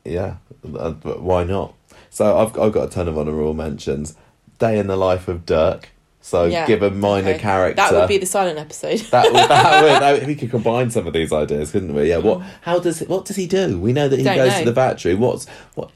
[SPEAKER 2] yeah. Uh, But why not? So I've I've got a ton of honourable mentions. Day in the life of Dirk. So
[SPEAKER 1] Yeah,
[SPEAKER 2] give a minor
[SPEAKER 1] okay.
[SPEAKER 2] character.
[SPEAKER 1] That would be the silent episode.
[SPEAKER 2] That would, that would, that would- we could combine some of these ideas, couldn't we? Yeah. What? How does? What does he do? We know that he
[SPEAKER 1] Don't
[SPEAKER 2] goes
[SPEAKER 1] know.
[SPEAKER 2] to the factory. What's what?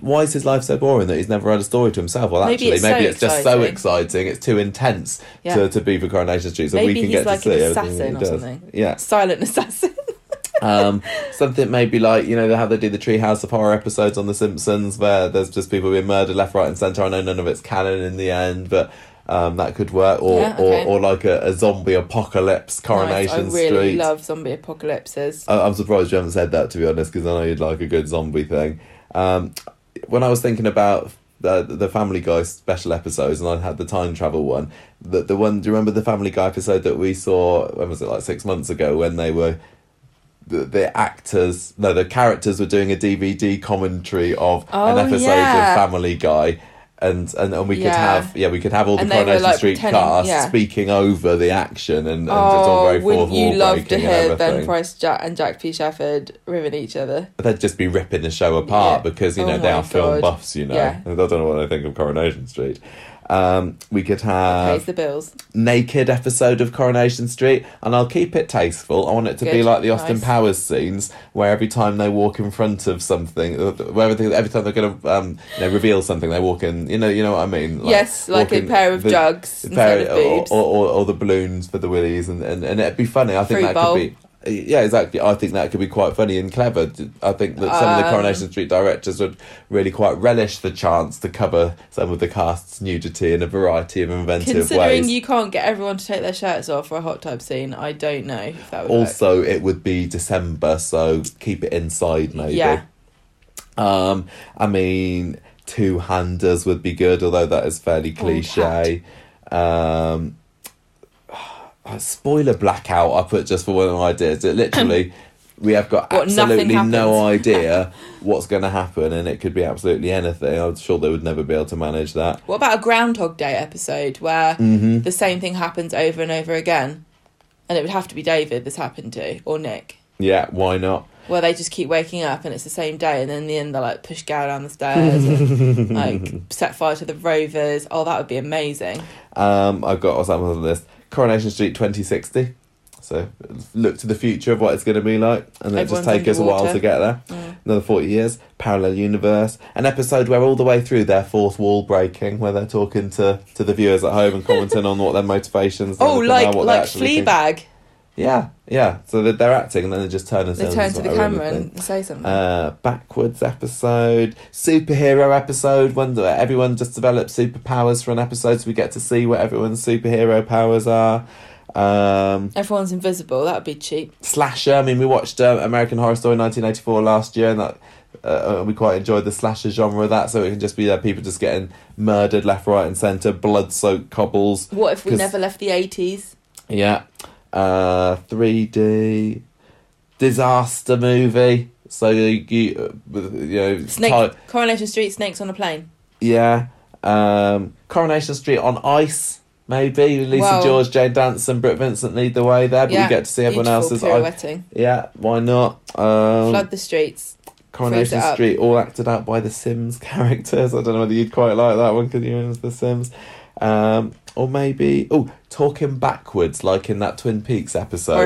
[SPEAKER 2] Why is his life so boring that he's never had a story to himself? Well,
[SPEAKER 1] Maybe
[SPEAKER 2] actually,
[SPEAKER 1] it's
[SPEAKER 2] maybe
[SPEAKER 1] so
[SPEAKER 2] it's just so
[SPEAKER 1] exciting.
[SPEAKER 2] It's too intense
[SPEAKER 1] Yeah.
[SPEAKER 2] to, to be for Coronation Street, so
[SPEAKER 1] Maybe
[SPEAKER 2] we can
[SPEAKER 1] he's
[SPEAKER 2] get
[SPEAKER 1] like
[SPEAKER 2] to see
[SPEAKER 1] assassin
[SPEAKER 2] he
[SPEAKER 1] or something.
[SPEAKER 2] Yeah.
[SPEAKER 1] silent assassin.
[SPEAKER 2] um, something maybe like you know how they do the Treehouse of Horror episodes on The Simpsons, where there's just people being murdered left, right, and centre. I know none of it's canon in the end, but um, that could work. Or
[SPEAKER 1] Yeah, okay.
[SPEAKER 2] or, or like a, a zombie apocalypse, Coronation
[SPEAKER 1] Nice. I really
[SPEAKER 2] Street.
[SPEAKER 1] love zombie apocalypses.
[SPEAKER 2] I- I'm surprised you haven't said that to be honest, because I know you'd like a good zombie thing. Um, when I was thinking about the the Family Guy special episodes, and I had the time travel one, the the one. Do you remember the Family Guy episode that we saw? When was it? Like six months ago, when they were. The, the actors, no, the characters were doing a DVD commentary of an
[SPEAKER 1] Oh,
[SPEAKER 2] episode
[SPEAKER 1] yeah.
[SPEAKER 2] of Family Guy, and and, and we could have yeah, we could have all the
[SPEAKER 1] And
[SPEAKER 2] Coronation
[SPEAKER 1] like,
[SPEAKER 2] Street cast
[SPEAKER 1] yeah.
[SPEAKER 2] speaking over the action, and, and it's all
[SPEAKER 1] Oh,
[SPEAKER 2] very
[SPEAKER 1] you
[SPEAKER 2] wall
[SPEAKER 1] love to hear Ben. Price Jack and Jack P. Shepherd ribbing each other?
[SPEAKER 2] they'd just be ripping the show apart
[SPEAKER 1] Yeah.
[SPEAKER 2] because you
[SPEAKER 1] Oh
[SPEAKER 2] know they are film buffs. You know,
[SPEAKER 1] Yeah.
[SPEAKER 2] I don't know what I think of Coronation Street. Um, we could
[SPEAKER 1] Pays
[SPEAKER 2] have
[SPEAKER 1] the bills.
[SPEAKER 2] naked episode of Coronation Street, and I'll keep it tasteful. I want it to be like the Austin
[SPEAKER 1] Nice.
[SPEAKER 2] Powers scenes, where every time they walk in front of something, uh, where they, every time they're going to um, you know, reveal something, they walk in. You know, you know what I mean?
[SPEAKER 1] yes, like a pair of
[SPEAKER 2] the-
[SPEAKER 1] jugs
[SPEAKER 2] pair-
[SPEAKER 1] of
[SPEAKER 2] or, or, or, or the balloons for the willies, and, and, and it'd be funny. I think
[SPEAKER 1] Fruit
[SPEAKER 2] that
[SPEAKER 1] bowl.
[SPEAKER 2] could be. Yeah, exactly. I think that could be quite funny and clever. I think that some of the
[SPEAKER 1] Um,
[SPEAKER 2] Coronation Street directors would really quite relish the chance to cover some of the cast's nudity in a variety of inventive
[SPEAKER 1] Considering
[SPEAKER 2] ways.
[SPEAKER 1] Considering you can't get everyone to take their shirts off for a hot tub scene, I don't know if that would work.
[SPEAKER 2] also, it would be December, so keep it inside maybe.
[SPEAKER 1] Yeah.
[SPEAKER 2] Um, I mean, two handers would be good, although that is fairly cliche. Um, spoiler blackout. I put just for one of the ideas. It literally. We have got
[SPEAKER 1] What,
[SPEAKER 2] absolutely no idea what's going to happen, and it could be absolutely anything. I'm sure they would never be able to manage that.
[SPEAKER 1] What about a Groundhog Day episode where
[SPEAKER 2] Mm-hmm.
[SPEAKER 1] the same thing happens over and over again? And it would have to be David this happened to, or Nick.
[SPEAKER 2] Yeah, why not?
[SPEAKER 1] Where they just keep waking up and it's the same day, and then in the end they like push Gary down the stairs, and, like set fire to the Rovers. Oh, that would be amazing.
[SPEAKER 2] Um, I've got what's that on the list? Coronation Street 2060. So look to the future of what it's going to be like, and then just take us a while to get there.
[SPEAKER 1] Mm.
[SPEAKER 2] Another 40 years, parallel universe, an episode where all the way through their fourth wall breaking, where they're talking to, to the viewers at home and commenting on what their motivations.
[SPEAKER 1] Oh, like
[SPEAKER 2] are, what they
[SPEAKER 1] like
[SPEAKER 2] think.
[SPEAKER 1] Fleabag.
[SPEAKER 2] Yeah, yeah. So that they're acting, and then they just turn and
[SPEAKER 1] They turn to the camera and say something.
[SPEAKER 2] Uh, backwards episode, superhero episode, one where everyone just develops superpowers for an episode, so we get to see what everyone's superhero powers are. Um,
[SPEAKER 1] Everyone's invisible. That would be cheap.
[SPEAKER 2] slasher. I mean, we watched uh, American Horror Story 1984 last year, and that uh, we quite enjoyed the slasher genre of that. So it can just be there, people just getting murdered left, right, and centre, blood-soaked cobbles.
[SPEAKER 1] What if we never left the eighties?
[SPEAKER 2] Yeah. Uh, 3D disaster movie. So you, you, know,
[SPEAKER 1] Snake
[SPEAKER 2] ti-
[SPEAKER 1] Coronation Street snakes on a plane.
[SPEAKER 2] yeah. Um, Coronation Street on ice. Maybe Lisa
[SPEAKER 1] Well-
[SPEAKER 2] George, Jane Danson, Britt Vincent lead the way there, but
[SPEAKER 1] yeah,
[SPEAKER 2] we get to see everyone
[SPEAKER 1] beautiful
[SPEAKER 2] else's. I, yeah, why not? Um,
[SPEAKER 1] Flood the streets.
[SPEAKER 2] Coronation
[SPEAKER 1] Freeze it up.
[SPEAKER 2] Street, all acted out by the Sims characters. I don't know whether you'd quite like that one because you're into the Sims. Um, or maybe, oh, talking backwards, like in that Twin Peaks episode.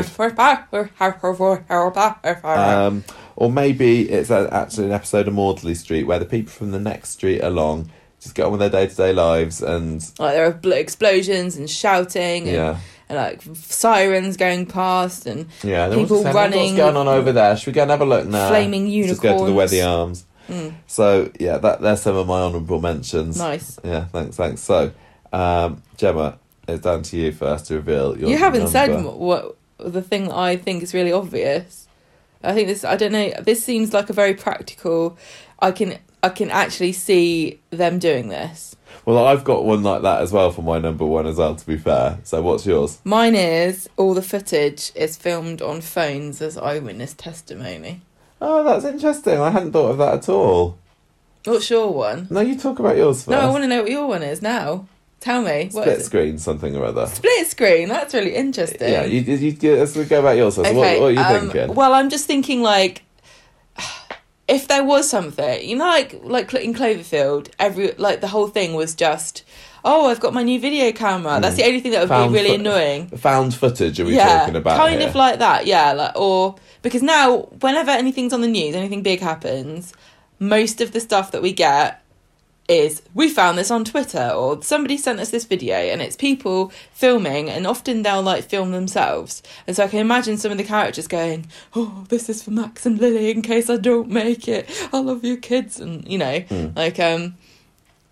[SPEAKER 2] Um, or maybe it's actually an episode of Mawdsley Street where the people from the next street along just get on with their day to day lives and
[SPEAKER 1] like there are explosions and shouting and,
[SPEAKER 2] yeah,
[SPEAKER 1] and like sirens going past and
[SPEAKER 2] yeah.
[SPEAKER 1] People
[SPEAKER 2] all just say,
[SPEAKER 1] running-
[SPEAKER 2] What's going on over there? Should we go and have a look now?
[SPEAKER 1] Flaming
[SPEAKER 2] Just go to the
[SPEAKER 1] unicorns.
[SPEAKER 2] Weathy Arms.
[SPEAKER 1] Mm,
[SPEAKER 2] So yeah, that there's some of my honourable mentions.
[SPEAKER 1] nice.
[SPEAKER 2] Yeah, thanks, thanks. So, um, Gemma, it's down to you first to reveal your.
[SPEAKER 1] You haven't said
[SPEAKER 2] number.
[SPEAKER 1] m- what the thing that I think is really obvious. I think this. I don't know. This seems like a very practical. I can. I can actually see them doing this.
[SPEAKER 2] Well, I've got one like that as well for my number one as well. To be fair, so what's yours?
[SPEAKER 1] Mine is all the footage is filmed on phones as eyewitness testimony.
[SPEAKER 2] Oh, that's interesting. I hadn't thought of that at all.
[SPEAKER 1] What's your one?
[SPEAKER 2] No, you talk about yours first.
[SPEAKER 1] No, I want to know what your one is now. Tell me. What
[SPEAKER 2] Split
[SPEAKER 1] it?
[SPEAKER 2] screen, something or other.
[SPEAKER 1] Split screen. That's really interesting.
[SPEAKER 2] Yeah, you, you, you let's go about yours first. what, what are you
[SPEAKER 1] um,
[SPEAKER 2] thinking?
[SPEAKER 1] Well, I'm just thinking like if there was something, you know, like like in Cloverfield, every like the whole thing was just "Oh, I've got my new video camera." That's the only thing that would
[SPEAKER 2] Found
[SPEAKER 1] be really
[SPEAKER 2] fo-
[SPEAKER 1] annoying.
[SPEAKER 2] Found footage are we
[SPEAKER 1] yeah,
[SPEAKER 2] talking about?
[SPEAKER 1] kind
[SPEAKER 2] here?
[SPEAKER 1] of like that. Yeah, like or because now whenever anything's on the news, anything big happens, most of the stuff that we get is we found this on Twitter or somebody sent us this video and it's people filming and often they'll like film themselves. And so I can imagine some of the characters going, Oh, this is for Max and Lily in case I don't make it. I love you kids and you know, like um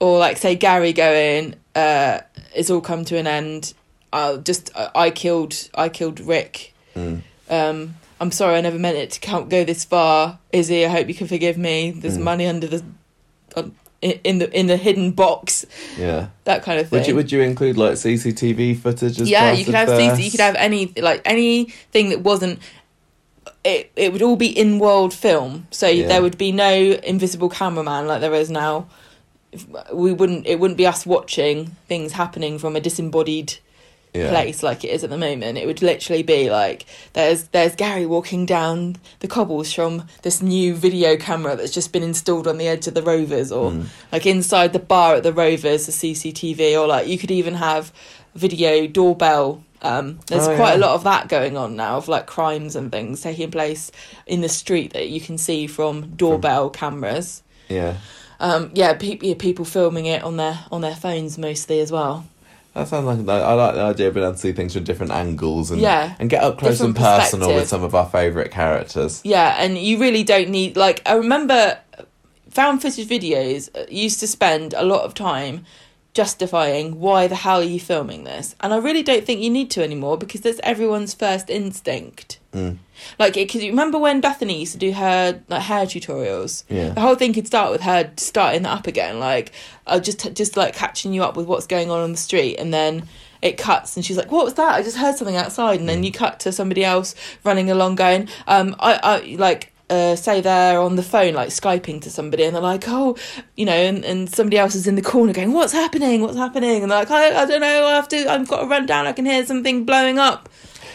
[SPEAKER 1] or like say Gary going, uh, it's all come to an end. I'll just I, I killed I killed Rick. Um I'm sorry, I never meant it to count, go this far. Izzy, I hope you can forgive me. There's money under the in the in the hidden box,
[SPEAKER 2] Yeah.
[SPEAKER 1] that kind of thing.
[SPEAKER 2] Would you would you include like CCTV footage as
[SPEAKER 1] yeah, you could have? CC, you could have any like anything that wasn't. It it would all be in world film, so
[SPEAKER 2] Yeah.
[SPEAKER 1] there would be no invisible cameraman like there is now. We wouldn't. It wouldn't be us watching things happening from a disembodied
[SPEAKER 2] yeah.
[SPEAKER 1] place like it is at the moment. It would literally be like there's there's Gary walking down the cobbles from this new video camera that's just been installed on the edge of the Rovers, or
[SPEAKER 2] Hmm.
[SPEAKER 1] like inside the bar at the Rovers, the CCTV, or like you could even have video doorbell. Um, there's
[SPEAKER 2] Oh,
[SPEAKER 1] quite a lot of that going on now of like crimes and things taking place in the street that you can see from doorbell cameras.
[SPEAKER 2] Yeah.
[SPEAKER 1] Um, yeah, pe- yeah, people filming it on their on their phones mostly as well.
[SPEAKER 2] That sounds like I like the idea of being able to see things from different angles and
[SPEAKER 1] Yeah.
[SPEAKER 2] and get up close and personal with some of our favourite characters.
[SPEAKER 1] Yeah, and you really don't need like I remember found footage videos uh, used to spend a lot of time justifying why the hell are you filming this, and I really don't think you need to anymore because that's everyone's first instinct.
[SPEAKER 2] Mm.
[SPEAKER 1] Like, because you remember when Bethany used to do her like hair tutorials.
[SPEAKER 2] Yeah.
[SPEAKER 1] The whole thing could start with her starting that up again, like uh, just just like catching you up with what's going on on the street, and then it cuts, and she's like, "What was that? I just heard something outside," and
[SPEAKER 2] Mm.
[SPEAKER 1] then you cut to somebody else running along, going, um, "I, I like." Uh, say they're on the phone like skyping to somebody and they're like oh you know and, and somebody else is in the corner going what's happening what's happening and they're like I, I don't know I have to I've got to run down I can hear something blowing up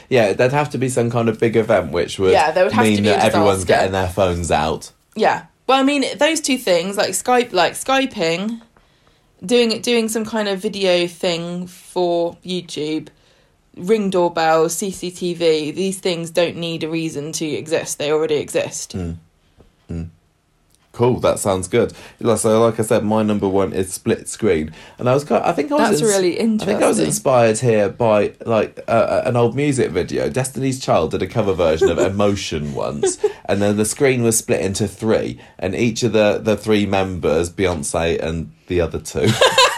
[SPEAKER 2] Yeah, there'd have to be some kind of big event which would,
[SPEAKER 1] Yeah, there would have to
[SPEAKER 2] mean
[SPEAKER 1] be a
[SPEAKER 2] that everyone's getting their phones out.
[SPEAKER 1] Yeah. Well, I mean, those two things, like Skype, like Skyping, doing doing some kind of video thing for YouTube, ring doorbell, CCTV. These things don't need a reason to exist; they already exist.
[SPEAKER 2] Cool, that sounds good. Like- So, like I said, my number one is split screen, and I was, kind I think I was,
[SPEAKER 1] That's really interesting.
[SPEAKER 2] I think I was inspired here by like uh, an old music video. Destiny's Child did a cover version of Emotion once, and then the screen was split into three, and each of the the three members, Beyonce and the other two,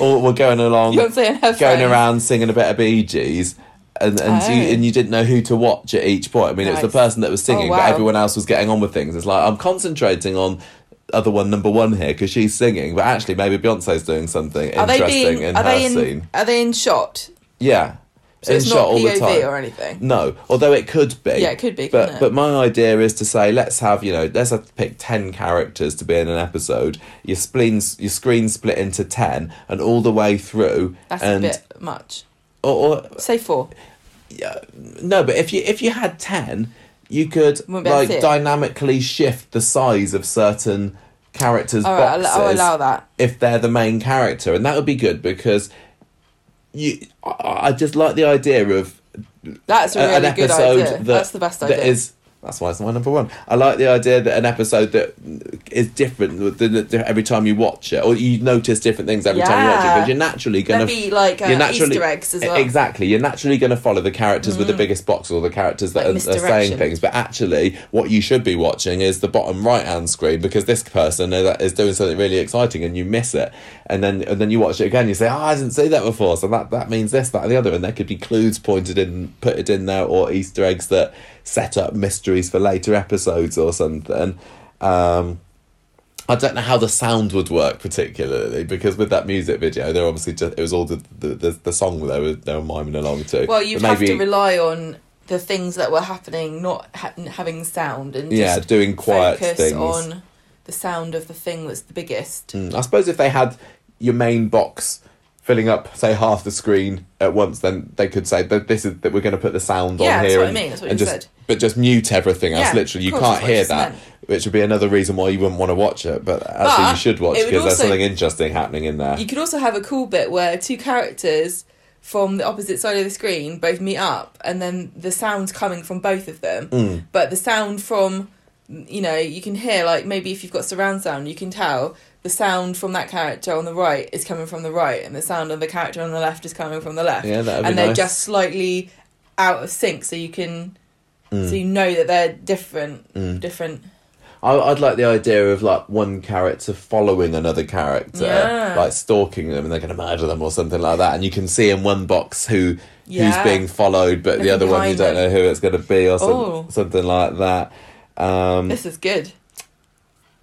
[SPEAKER 2] all were going along,
[SPEAKER 1] Beyonce and her
[SPEAKER 2] going around singing a bit of Bee Gees. And and, so you,
[SPEAKER 1] Oh.
[SPEAKER 2] and you didn't know who to watch at each point. I mean, it was the person that was singing,
[SPEAKER 1] Oh,
[SPEAKER 2] but everyone else was getting on with things. It's like I'm concentrating on other one number one here because she's singing, but actually maybe Beyonce's doing something
[SPEAKER 1] Are
[SPEAKER 2] interesting
[SPEAKER 1] being?
[SPEAKER 2] in
[SPEAKER 1] Are
[SPEAKER 2] her
[SPEAKER 1] they in?
[SPEAKER 2] scene.
[SPEAKER 1] Are they in shot?
[SPEAKER 2] Yeah,
[SPEAKER 1] So
[SPEAKER 2] in shot
[SPEAKER 1] not
[SPEAKER 2] all the
[SPEAKER 1] POV
[SPEAKER 2] time.
[SPEAKER 1] or anything.
[SPEAKER 2] No, although it could be.
[SPEAKER 1] Yeah, it could be,
[SPEAKER 2] But but my idea is to say let's have you know let's have pick ten characters to be in an episode. Your spleens your screen split into ten, and all the way through.
[SPEAKER 1] That's
[SPEAKER 2] and
[SPEAKER 1] a bit much.
[SPEAKER 2] Or, or
[SPEAKER 1] Say four.
[SPEAKER 2] Yeah, no, but if you if you had ten, you could
[SPEAKER 1] Wouldn't be able to
[SPEAKER 2] like dynamically shift the size of certain characters'
[SPEAKER 1] All right, I'll,
[SPEAKER 2] boxes
[SPEAKER 1] I'll allow that.
[SPEAKER 2] if they're the main character, and that would be good because you. I, I just like the idea of
[SPEAKER 1] That's a really
[SPEAKER 2] an
[SPEAKER 1] good
[SPEAKER 2] episode
[SPEAKER 1] idea.
[SPEAKER 2] that
[SPEAKER 1] That's the best idea.
[SPEAKER 2] is- that's why it's my number one. I like the idea that an episode that is different every time you watch it, or you notice different things every time you watch it, because you're naturally going to
[SPEAKER 1] be like uh,
[SPEAKER 2] you're naturally
[SPEAKER 1] Easter eggs as well.
[SPEAKER 2] exactly. You're naturally going to follow the characters with the biggest box or the characters that
[SPEAKER 1] Like
[SPEAKER 2] are, are saying things. But actually, what you should be watching is the bottom right hand screen because this person is is doing something really exciting and you miss it, and then and then you watch it again. You say, "Oh, I didn't see that before," so that that means this, that, and the other, and there could be clues pointed in, put it in there, or Easter eggs that set up mysteries for later episodes or something. Um, I don't know how the sound would work particularly because with that music video, they're obviously just it was all the the, the, the song they were they were miming along to.
[SPEAKER 1] Well, you'd
[SPEAKER 2] But
[SPEAKER 1] have to rely on the things that were happening, not ha- having sound, and
[SPEAKER 2] yeah,
[SPEAKER 1] just
[SPEAKER 2] doing quiet
[SPEAKER 1] focus
[SPEAKER 2] things.
[SPEAKER 1] on the sound of the thing that's the biggest.
[SPEAKER 2] Mm, I suppose if they had your main box filling up say half the screen at once, then they could say that this is that we're going to put the sound
[SPEAKER 1] Yeah,
[SPEAKER 2] on
[SPEAKER 1] that's
[SPEAKER 2] here
[SPEAKER 1] what I
[SPEAKER 2] and,
[SPEAKER 1] mean, that's what
[SPEAKER 2] and
[SPEAKER 1] you
[SPEAKER 2] just
[SPEAKER 1] said.
[SPEAKER 2] but just mute everything else.
[SPEAKER 1] Yeah,
[SPEAKER 2] Literally, you can't
[SPEAKER 1] that's what I
[SPEAKER 2] hear that, which would be another reason why you wouldn't want to watch it. But actually,
[SPEAKER 1] But
[SPEAKER 2] you should watch because there's something interesting happening in there.
[SPEAKER 1] You could also have a cool bit where two characters from the opposite side of the screen both meet up, and then the sound's coming from both of them.
[SPEAKER 2] Mm.
[SPEAKER 1] But the sound from, you know, you can hear like maybe if you've got surround sound, you can tell the sound from that character on the right is coming from the right, and the sound of the character on the left is coming from the left.
[SPEAKER 2] Yeah, that'd be
[SPEAKER 1] and they're
[SPEAKER 2] nice.
[SPEAKER 1] just slightly out of sync, so you can.
[SPEAKER 2] Mm.
[SPEAKER 1] So you know that they're different, different.
[SPEAKER 2] I, I'd like the idea of like one character following another character,
[SPEAKER 1] Yeah.
[SPEAKER 2] like stalking them, and they're going to murder them or something like that. And you can see in one box who
[SPEAKER 1] Yeah.
[SPEAKER 2] who's being followed, but the
[SPEAKER 1] Looking
[SPEAKER 2] other one you
[SPEAKER 1] behind
[SPEAKER 2] don't
[SPEAKER 1] them.
[SPEAKER 2] know who it's going to be or some,
[SPEAKER 1] Oh.
[SPEAKER 2] something like that. Um,
[SPEAKER 1] This is good.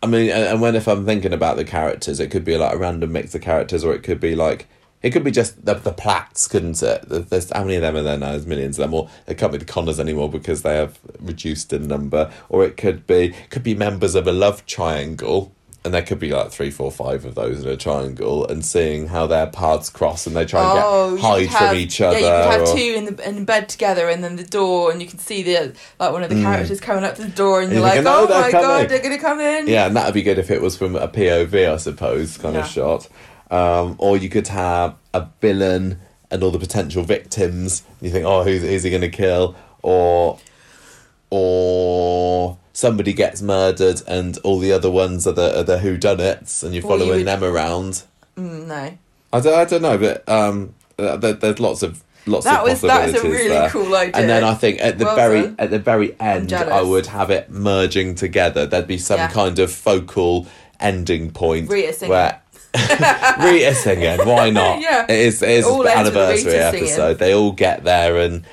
[SPEAKER 2] I mean, and when if I'm thinking about the characters, it could be like a random mix of characters, or it could be like it could be just the the Platts, couldn't it? There's how many of them are there now? There's millions of them, or it can't be the Connors anymore because they have reduced in number. Or it could be could be members of a love triangle, and there could be like three, four, five of those in a triangle, and seeing how their paths cross, and they try and
[SPEAKER 1] Oh,
[SPEAKER 2] get hide
[SPEAKER 1] have-
[SPEAKER 2] from each other.
[SPEAKER 1] Yeah, you could have
[SPEAKER 2] or-
[SPEAKER 1] two in the in bed together, and then the door, and you can see the like one of the characters coming up to the door, and
[SPEAKER 2] And
[SPEAKER 1] you're like,
[SPEAKER 2] thinking, "Oh,
[SPEAKER 1] oh my
[SPEAKER 2] coming."
[SPEAKER 1] god, they're gonna come in.
[SPEAKER 2] Yeah, and that'd be good if it was from a POV, I suppose, kind
[SPEAKER 1] Yeah.
[SPEAKER 2] of shot. Um, or you could have a villain and all the potential victims. You think, oh, who's, who's he going to kill? Or, or somebody gets murdered and all the other ones are the are the whodunits, and you're
[SPEAKER 1] you
[SPEAKER 2] following
[SPEAKER 1] would-
[SPEAKER 2] them around.
[SPEAKER 1] Mm, no,
[SPEAKER 2] I don't, I don't know, but um, uh, there, there's lots of lots
[SPEAKER 1] That
[SPEAKER 2] of
[SPEAKER 1] was- that's a
[SPEAKER 2] possibilities
[SPEAKER 1] really
[SPEAKER 2] there.
[SPEAKER 1] cool idea.
[SPEAKER 2] And then I think at the
[SPEAKER 1] Well
[SPEAKER 2] very
[SPEAKER 1] done.
[SPEAKER 2] at the very end, I would have it merging together. There'd be some
[SPEAKER 1] Yeah.
[SPEAKER 2] kind of focal ending point
[SPEAKER 1] Rita singing.
[SPEAKER 2] where Rita singing. Why not?
[SPEAKER 1] Yeah.
[SPEAKER 2] it is. It is
[SPEAKER 1] All
[SPEAKER 2] an anniversary
[SPEAKER 1] singing.
[SPEAKER 2] episode. They all get there and.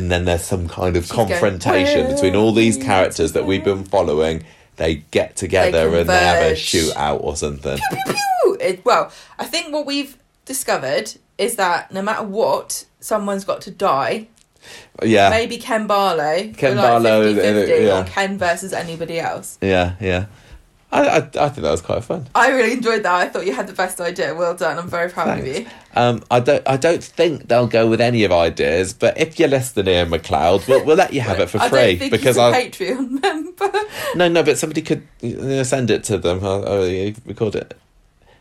[SPEAKER 2] And then there's some kind of
[SPEAKER 1] going,
[SPEAKER 2] confrontation
[SPEAKER 1] "Where
[SPEAKER 2] between all these characters that we've been following. They get together and they have a shootout or something.
[SPEAKER 1] Pew! It, well, I think what we've discovered is that no matter what, someone's got to die.
[SPEAKER 2] Yeah,
[SPEAKER 1] Maybe Ken Barlow.
[SPEAKER 2] Ken Barlow, uh,
[SPEAKER 1] 50-50,
[SPEAKER 2] yeah.
[SPEAKER 1] or Ken versus anybody else.
[SPEAKER 2] yeah, yeah. I, I, I think that was quite fun.
[SPEAKER 1] I really enjoyed that. I thought you had the best idea. Well done. I'm very proud of you.
[SPEAKER 2] Um, I don't. I don't think they'll go with any of ideas. But if you're listening, Iain MacLeod, we'll, we'll let you have it for free because I.
[SPEAKER 1] Patreon member.
[SPEAKER 2] No, no, but somebody could you know, send it to them. I'll, I'll record it.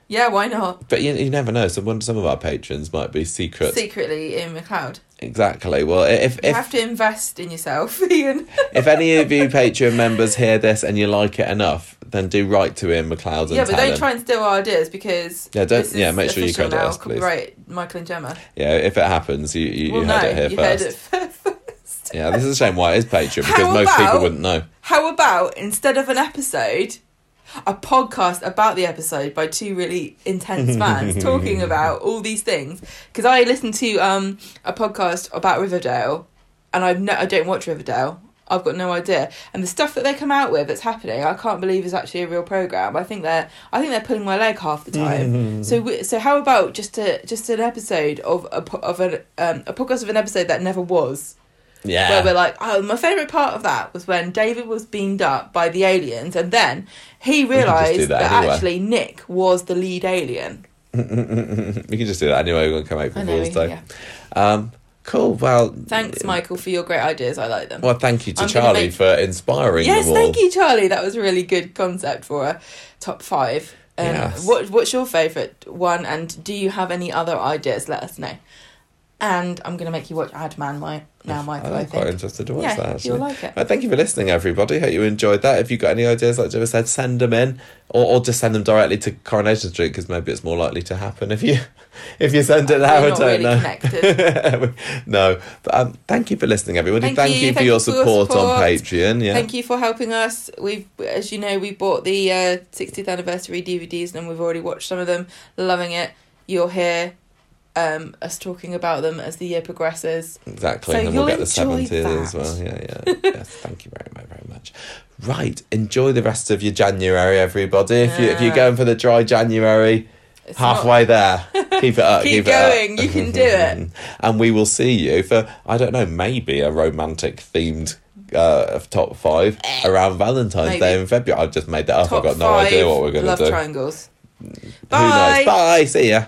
[SPEAKER 1] yeah, why not?
[SPEAKER 2] But you, you never know. Some some of our patrons might be secret.
[SPEAKER 1] Secretly Iain MacLeod.
[SPEAKER 2] exactly. Well, if
[SPEAKER 1] You
[SPEAKER 2] if
[SPEAKER 1] have to invest in yourself, Iain.
[SPEAKER 2] if any of you Patreon members hear this and you like it enough, then do write to Iain MacLeod and
[SPEAKER 1] yeah, but don't
[SPEAKER 2] him.
[SPEAKER 1] try and steal our ideas because
[SPEAKER 2] Yeah, don't-
[SPEAKER 1] this is
[SPEAKER 2] yeah, make sure you credit
[SPEAKER 1] now.
[SPEAKER 2] us, please.
[SPEAKER 1] Copyright Michael and Gemma.
[SPEAKER 2] Yeah, if it happens, you you,
[SPEAKER 1] well,
[SPEAKER 2] you
[SPEAKER 1] no,
[SPEAKER 2] heard it here
[SPEAKER 1] you
[SPEAKER 2] first.
[SPEAKER 1] heard it first.
[SPEAKER 2] Yeah, this is a shame why it is Patreon because
[SPEAKER 1] How
[SPEAKER 2] most people wouldn't know.
[SPEAKER 1] How about instead of an episode, a podcast about the episode by two really intense fans talking about all these things? Because I listened to um, a podcast about Riverdale, and I've no, I don't watch Riverdale. I've got no idea, and the stuff that they come out with that's happening, I can't believe is actually a real program. I think they're, I think they're pulling my leg half the time. so, we, so how about just a just an episode of a of an um, a podcast of an episode that never was
[SPEAKER 2] Yeah.
[SPEAKER 1] where we're like, oh, my favourite part of that was when David was beamed up by the aliens, and then he realised
[SPEAKER 2] that
[SPEAKER 1] that,
[SPEAKER 2] anyway.
[SPEAKER 1] actually Nick was the lead alien.
[SPEAKER 2] we can just do that anyway. We're going to come out for Fool's Day.
[SPEAKER 1] yeah.
[SPEAKER 2] Um, cool. Well,
[SPEAKER 1] Thanks, Michael, for your great ideas. I like them.
[SPEAKER 2] Well, thank you to
[SPEAKER 1] I'm
[SPEAKER 2] Charlie
[SPEAKER 1] make-
[SPEAKER 2] for inspiring
[SPEAKER 1] yes, thank you, Charlie. That was a really good concept for a top five. Um,
[SPEAKER 2] Yes.
[SPEAKER 1] what, what's your favourite one, and do you have any other ideas? Let us know. And I'm going to make you watch Ad Man my, now, Michael. I
[SPEAKER 2] I'm quite interested to watch
[SPEAKER 1] Yeah,
[SPEAKER 2] that. Actually.
[SPEAKER 1] you'll like it.
[SPEAKER 2] Well, thank you for listening, everybody. Hope you enjoyed that. If you've got any ideas, like Gemma said, send them in, or, or just send them directly to Coronation Street because maybe it's more likely to happen if you if you send it now. I don't
[SPEAKER 1] really
[SPEAKER 2] know. no, but um, thank you for listening, everybody.
[SPEAKER 1] Thank
[SPEAKER 2] Thank,
[SPEAKER 1] you,
[SPEAKER 2] you for
[SPEAKER 1] thank
[SPEAKER 2] your
[SPEAKER 1] you for your
[SPEAKER 2] support, on. Patreon. Yeah,
[SPEAKER 1] Thank you for helping us. We've, as you know, we bought the uh, 60th anniversary DVDs and we've already watched some of them. Loving it. You're hear um, us talking about them as the year progresses.
[SPEAKER 2] Exactly,
[SPEAKER 1] So
[SPEAKER 2] and we'll
[SPEAKER 1] you'll
[SPEAKER 2] get the
[SPEAKER 1] enjoy
[SPEAKER 2] seventies as
[SPEAKER 1] that.
[SPEAKER 2] well. Yeah, yeah. yes, thank you very, very, very much. Right, enjoy the rest of your January, everybody. If you if you're going for the dry January,
[SPEAKER 1] It's
[SPEAKER 2] halfway there, keep it up.
[SPEAKER 1] Keep
[SPEAKER 2] keep, it up.
[SPEAKER 1] going, you can do it.
[SPEAKER 2] and we will see you for I don't know, maybe a romantic themed. Uh, top five around Valentine's
[SPEAKER 1] Maybe.
[SPEAKER 2] Day in February. I've just made that up.
[SPEAKER 1] Top
[SPEAKER 2] I've got no idea what we're going to do.
[SPEAKER 1] love triangles.
[SPEAKER 2] Who knows?
[SPEAKER 1] Bye.
[SPEAKER 2] Bye. See ya.